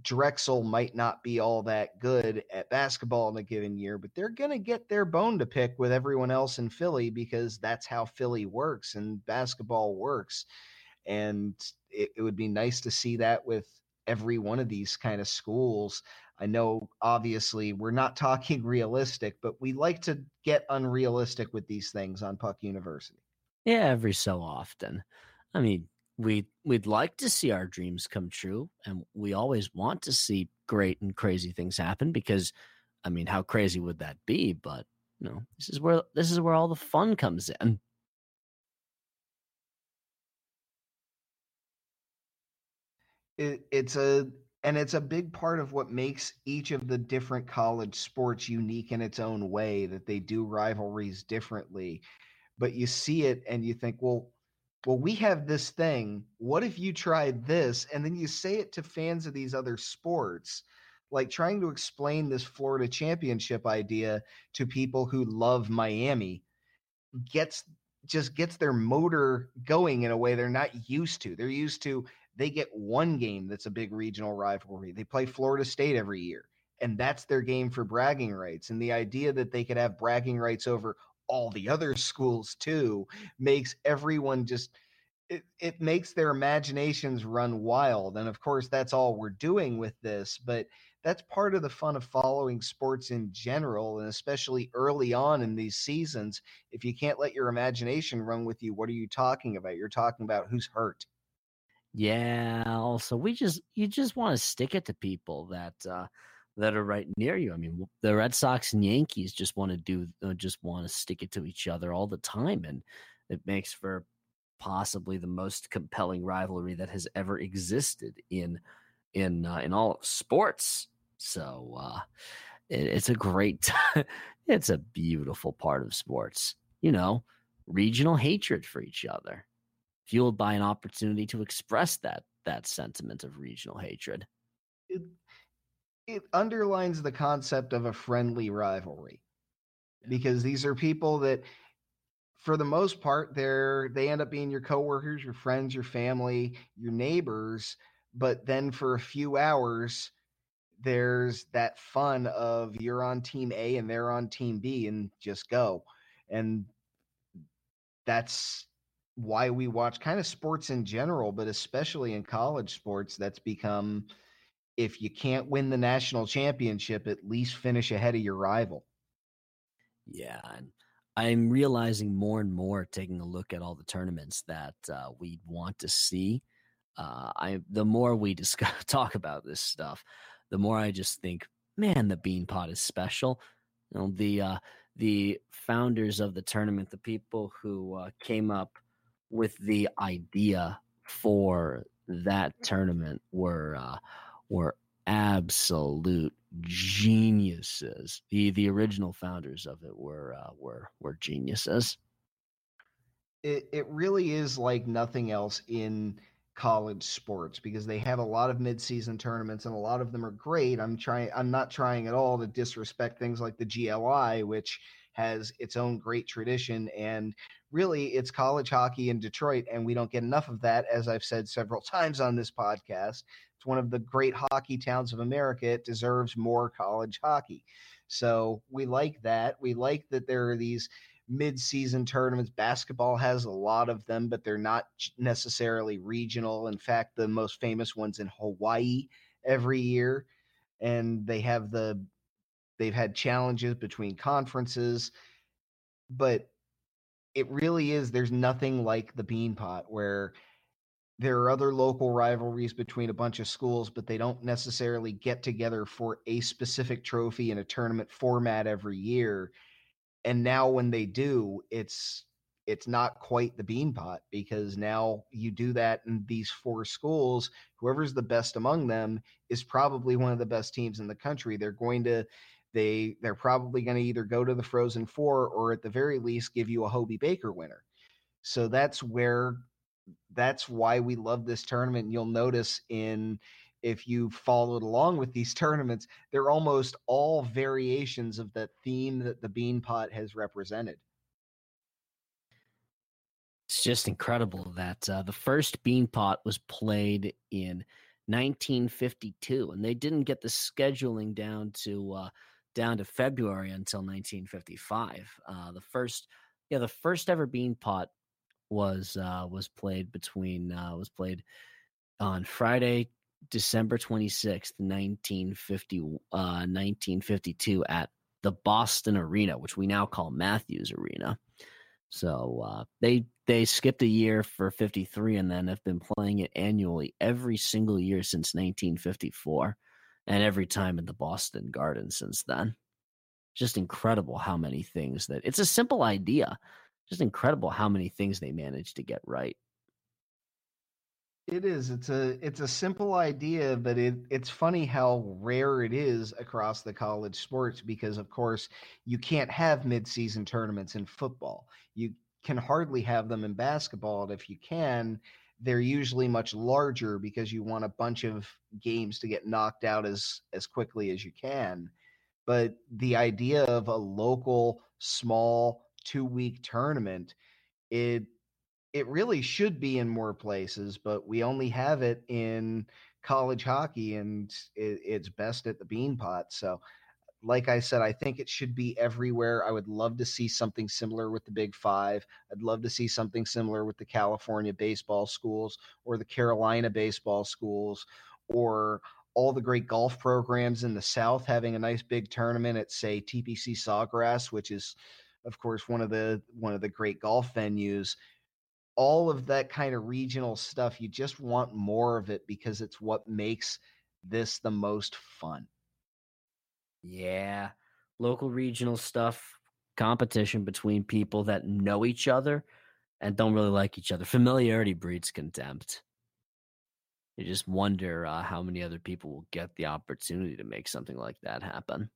Drexel might not be all that good at basketball in a given year, but they're going to get their bone to pick with everyone else in Philly because that's how Philly works and basketball works. And it, it would be nice to see that with every one of these kind of schools. I know obviously we're not <laughs> talking realistic, but we like to get unrealistic with these things on Puck University. Yeah, every so often. I mean, we we'd like to see our dreams come true and we always want to see great and crazy things happen because I mean, how crazy would that be? But you know, this is where this is where all the fun comes in. it, it's a and it's a big part of what makes each of the different college sports unique in its own way that they do rivalries differently but you see it and you think well well we have this thing what if you tried this and then you say it to fans of these other sports like trying to explain this Florida championship idea to people who love Miami gets just gets their motor going in a way they're not used to. They're used to they get one game that's a big regional rivalry. They play Florida State every year, and that's their game for bragging rights. And the idea that they could have bragging rights over all the other schools too makes everyone just it, it makes their imaginations run wild. And of course, that's all we're doing with this, but that's part of the fun of following sports in general and especially early on in these seasons if you can't let your imagination run with you what are you talking about you're talking about who's hurt yeah. Also, we just you just want to stick it to people that uh, that are right near you. I mean, the Red Sox and Yankees just want to do uh, just want to stick it to each other all the time, and it makes for possibly the most compelling rivalry that has ever existed in in uh, in all sports. So uh, it, it's a great, <laughs> it's a beautiful part of sports. You know, regional hatred for each other fueled by an opportunity to express that that sentiment of regional hatred. It, underlines the concept of a friendly rivalry because these are people that for the most part they're they end up being your coworkers your friends your family your neighbors but then for a few hours there's that fun of you're on team a and they're on team b and just go. And that's why we watch kind of sports in general, but especially in college sports, that's become if you can't win the national championship, at least finish ahead of your rival. Yeah, and I'm realizing more and more taking a look at all the tournaments that uh, we want to see. Uh, I the more we discuss <laughs> talk about this stuff, the more I just think, man, the Beanpot is special. You know, the uh, the founders of the tournament, the people who uh, came up with the idea for that tournament were uh, were absolute geniuses. The the original founders of it were uh, were were geniuses. It it really is like nothing else in college sports because they have a lot of midseason tournaments and a lot of them are great. I'm trying I'm not trying at all to disrespect things like the GLI which has its own great tradition and really it's college hockey in Detroit, and we don't get enough of that, as I've said several <laughs> times on this podcast. It's one of the great hockey towns of America. It deserves more college hockey. So we like that. We like that there are these mid-season tournaments. Basketball has a lot of them, but they're not necessarily regional. In fact, the most famous ones in Hawaii every year, and they have the they've had challenges between conferences, but it really is there's nothing like the beanpot where there are other local rivalries between a bunch of schools but they don't necessarily get together for a specific trophy in a tournament format every year and now when they do it's it's not quite the beanpot because now you do that in these four schools whoever's the best among them is probably one of the best teams in the country they're going to they they're probably going to either go to the Frozen Four or at the very least give you a Hobey Baker winner. So that's where that's why we love this tournament. You'll notice in if you followed along with these <laughs> tournaments, they're almost all variations of that theme that the Beanpot has represented. It's just incredible that uh, the first Beanpot was played in 1952, and they didn't get the scheduling down to uh, down to February until 1955. Uh, the first, yeah, the first ever Beanpot was uh, was played between uh, was played on Friday, December 26th, 1950, 1952 uh, at the Boston Arena, which we now call Matthews Arena. So uh, they they skipped a year for 53 and then have been playing it annually every single year since 1954 and every time in the Boston Garden since then. Just incredible how many things that it's a simple idea. Just incredible how many things they managed to get right. It is. It's a it's a simple idea, but it it's funny how rare it is across the college sports because of course you can't have midseason tournaments in football. You can hardly have them in basketball, and if you can, they're usually much larger because you want a bunch of games to get knocked out as as quickly as you can. But the idea of a local small two week tournament, it it really should be in more places, but we only have it in college hockey, and it, it's best at the Beanpot. So, like I said, I think it should be everywhere. I would love to see something similar with the Big Five. I'd love to see something similar with the California baseball schools or the Carolina baseball schools or all the great golf programs in the South having a nice big tournament at, say, TPC Sawgrass, which is, of course, one of the one of the great golf venues all of that kind of regional stuff. You just want more of it because it's what makes this the most fun. Yeah. Local regional stuff, competition between people that know each other and don't really like each other. Familiarity breeds contempt. You just wonder uh, how many other people will get the opportunity to make something like that happen.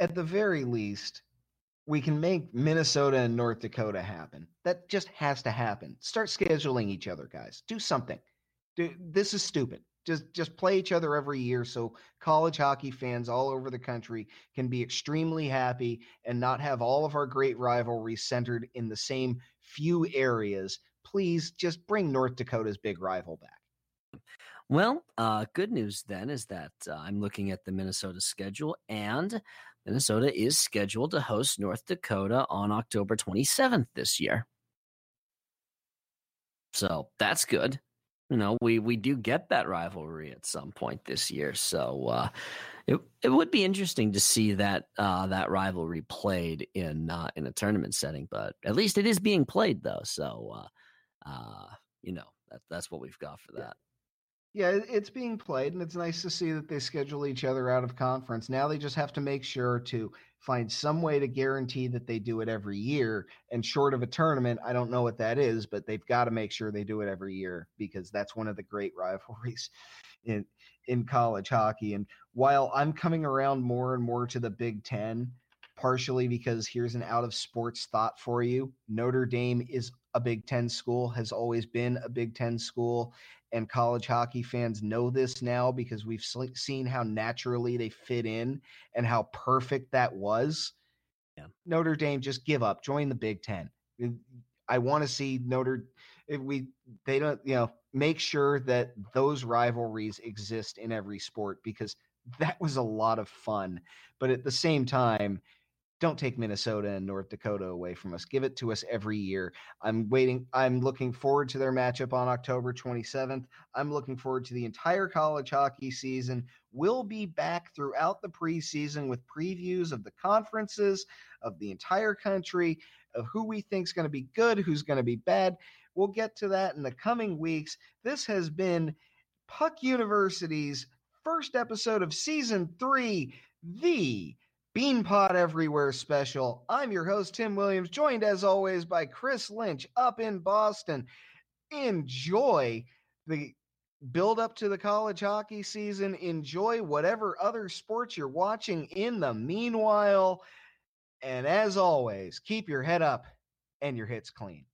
At the very least, we can make Minnesota and North Dakota happen. That just has to happen. Start scheduling each other, guys. Do something. Do, this is stupid. Just just play each other every year so college hockey fans all over the country can be extremely happy and not have all of our great rivalries centered in the same few areas. Please just bring North Dakota's big rival back. Well, uh, good news then is that uh, I'm looking at the Minnesota schedule, and Minnesota is scheduled to host North Dakota on October 27th this year. So that's good. You know, we we do get that rivalry at some point this year. So uh, it it would be interesting to see that uh, that rivalry played in uh, in a tournament setting. But at least it is being played though. So uh, uh, you know that that's what we've got for that yeah, it's being played, and it's nice to see that they schedule each other out of conference. Now they just have to make sure to find some way to guarantee that they do it every year. And short of a tournament, I don't know what that is, but they've got to make sure they do it every year because that's one of the great rivalries <laughs> in in college hockey. And while I'm coming around more and more to the Big Ten, partially because here's an out of sports thought for you Notre Dame is a Big Ten school, has always been a Big Ten school. And college hockey fans know this now because we've seen how naturally they fit in and how perfect that was. Yeah. Notre Dame, just give up, join the Big Ten. I want to see Notre if we they don't you know make sure that those rivalries exist in every sport because that was a lot of fun but at the same time don't take Minnesota and North Dakota away from us. Give it to us every year. I'm waiting. I'm looking forward to their matchup on October 27th. I'm looking forward to the entire college hockey season. We'll be back throughout the preseason with previews of the conferences, of the entire country, of who we think is going to be good, who's going to be bad. We'll get to that in the coming weeks. This has been Puck University's first episode of season three, the Beanpot Everywhere special. I'm your host, Tim Williams, joined as always by Chris Lynch up in Boston. Enjoy the build up to the college hockey season. Enjoy whatever other sports you're watching in the meanwhile. And as always, keep your head up and your hits clean.